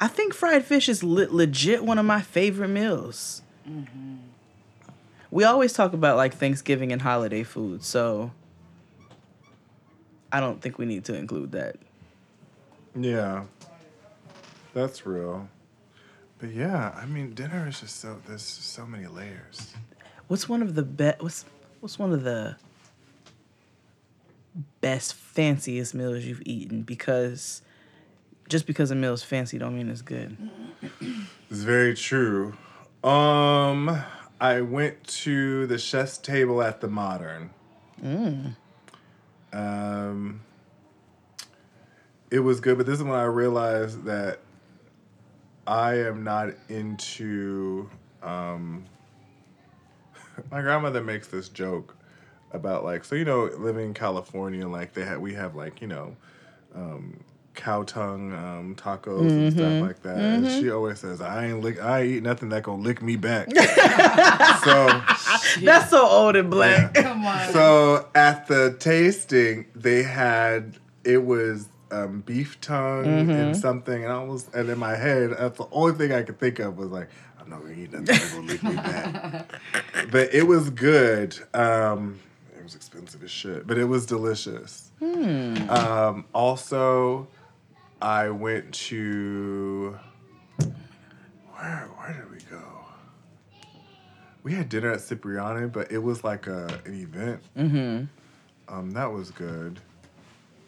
I think fried fish is le- legit one of my favorite meals. Mm-hmm. We always talk about like Thanksgiving and holiday food, so I don't think we need to include that. Yeah. That's real. But yeah, I mean, dinner is just so, there's so many layers. What's one of the best? What's what's one of the best fanciest meals you've eaten? Because just because a meal is fancy don't mean it's good. It's very true. Um, I went to the chef's table at the Modern. Mm. Um, it was good, but this is when I realized that I am not into. Um, my grandmother makes this joke about like so you know living in California like they have we have like you know um, cow tongue um, tacos and stuff Mhm. like that, and Mhm. she always says I ain't lick I ain't eat nothing that gonna lick me back. so That's so old and black. Come on. so at the tasting, they had it was um, beef tongue Mhm. and something, and I was and in my head, that's the only thing I could think of was like, I'm not gonna eat nothing that's gonna lick me back. but it was good. Um, it was expensive as shit, but it was delicious. Hmm. Um, also, I went to where where did we go? We had dinner at Cipriani, but it was like a an event. Mm-hmm. Um, that was good.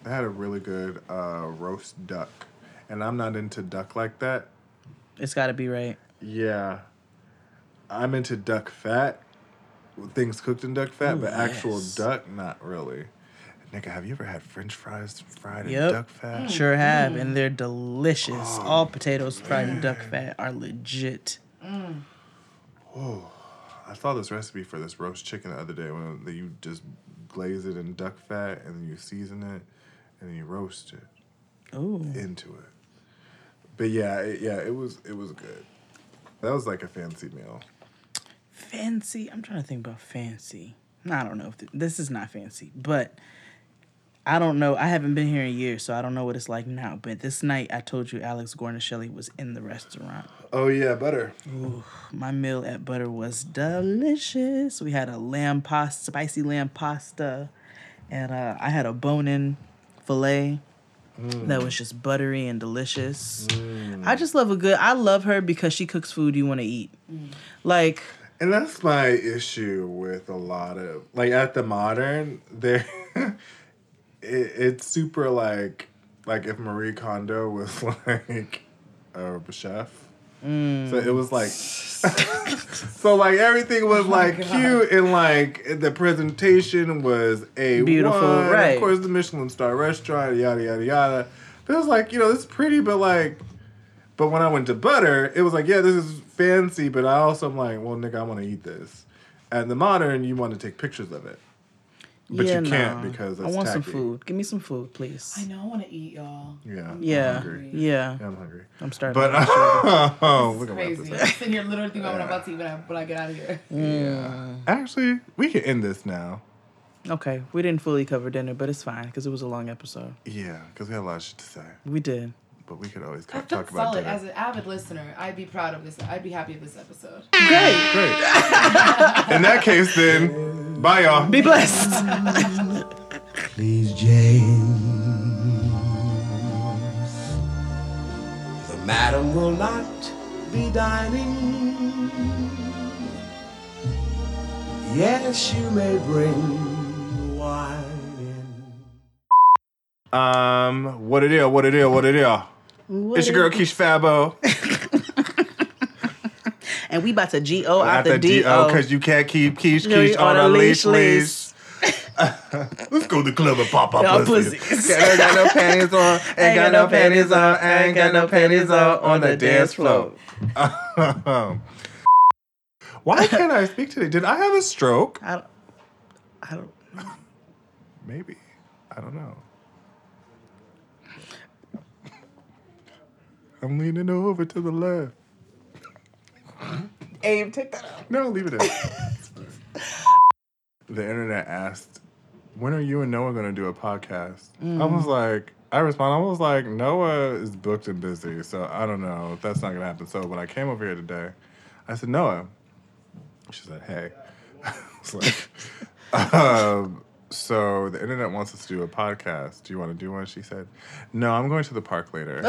They had a really good uh, roast duck, and I'm not into duck like that. It's got to be right. Yeah, I'm into duck fat, things cooked in duck fat, Ooh, but actual duck, not really. Nigga, have you ever had French fries fried in Yep. duck fat? Mm. Sure have, and mm. they're delicious. Oh, All potatoes fried in duck fat are legit. Mm. Whoa. I saw this recipe for this roast chicken the other day when that you just glaze it in duck fat and then you season it and then you roast it Ooh. into it. But yeah, it, yeah, it was it was good. That was like a fancy meal. Fancy. I'm trying to think about fancy. I don't know if th- this is not fancy, but I don't know. I haven't been here in years, so I don't know what it's like now. But this night, I told you Alex Guarnaschelli was in the restaurant. Oh yeah, butter. Ooh, my meal at Butter was delicious. We had a lamb pasta, spicy lamb pasta, and uh, I had a bone-in fillet mm. that was just buttery and delicious. Mm. I just love a good. I love her because she cooks food you want to eat. Mm. Like, And that's my issue with a lot of like at the modern, there it, it's super like like if Marie Kondo was like a chef. Mm. So it was like so like everything was like cute and like the presentation was a Beautiful, right? Of course, the Michelin star restaurant, yada yada yada. But it was like you know this is pretty, but like, but when I went to Butter, it was like yeah, this is fancy, but I also am like, well, nigga, I want to eat this. And the modern, you want to take pictures of it, but yeah, you can't no. because I it's want some food. Give me some food, please. I know I want to eat, y'all. Yeah. I'm Yeah, hungry. yeah. Yeah, I'm hungry. I'm starting. But to get oh, look at Crazy. my I'm sitting here literally thinking about what I'm about to eat when I, when I get out of here. Yeah. Actually, we can end this now. Okay, we didn't fully cover dinner, but it's fine because it was a long episode. Yeah, because we had a lot of shit to say. We did. But we could always I talk felt about solid dinner. as an avid listener. I'd be proud of this. I'd be happy with this episode. Great. Great. In that case, then, bye, y'all. Be blessed. Please, James. The madam will not be dining. Yes, you may bring wine. Um, what it is, what it is, what it is. What it's your girl Keish Fabo. And we about to G-O out At the D-O. because you can't keep Keish Keish on on a leash leash. Let's go to the club and pop our pussies. pussies. ain't got no panties on, ain't got no panties on, ain't got no panties on on the dance floor. Why can't I speak today? Did I have a stroke? I don't, I don't Maybe. I don't know. I'm leaning over to the left. Abe, take that out. No, leave it in. the internet asked, "When are you and Noah going to do a podcast?" I Mm. was like, I respond, I was like, Noah is booked and busy, so I don't know. If that's not going to happen. So when I came over here today, I said, Noah. She said, Hey. I was like, um, so the internet wants us to do a podcast. Do you want to do one? She said, No, I'm going to the park later.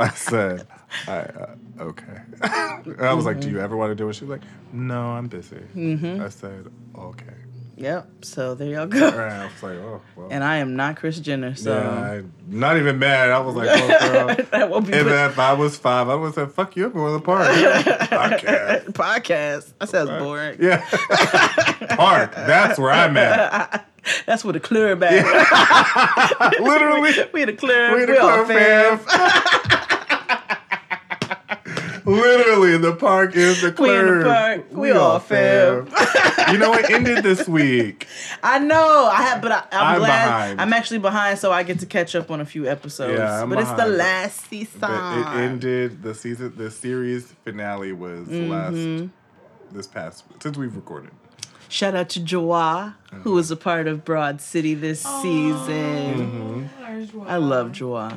I said, I, uh, okay. I was like, do you ever want to do it? She was like, no, I'm busy. Mhm. I said, okay. Yep. So there y'all go. Right, I was like, oh, well. And I am not Chris Jenner, so yeah, I, not even mad. I was like, oh, well, girl, that won't be if, put- if I was five, I would have said, fuck you, I'm going to the park. Podcast. podcast. That sounds boring. Yeah. park. That's where I'm at. That's where the clear back. Literally. we, we the clear. We We, the all clear fam. Literally, the park is the We in the clear. park. We all fam. you know, it ended this week. I know. I have, but I, I'm, I'm glad. behind. I'm actually behind, so I get to catch up on a few episodes. Yeah, I'm but it's the last season. But it ended the season. The series finale was Mhm. last this past since we've recorded. Shout out to Joa, who was a part of Broad City this season. I love Joa.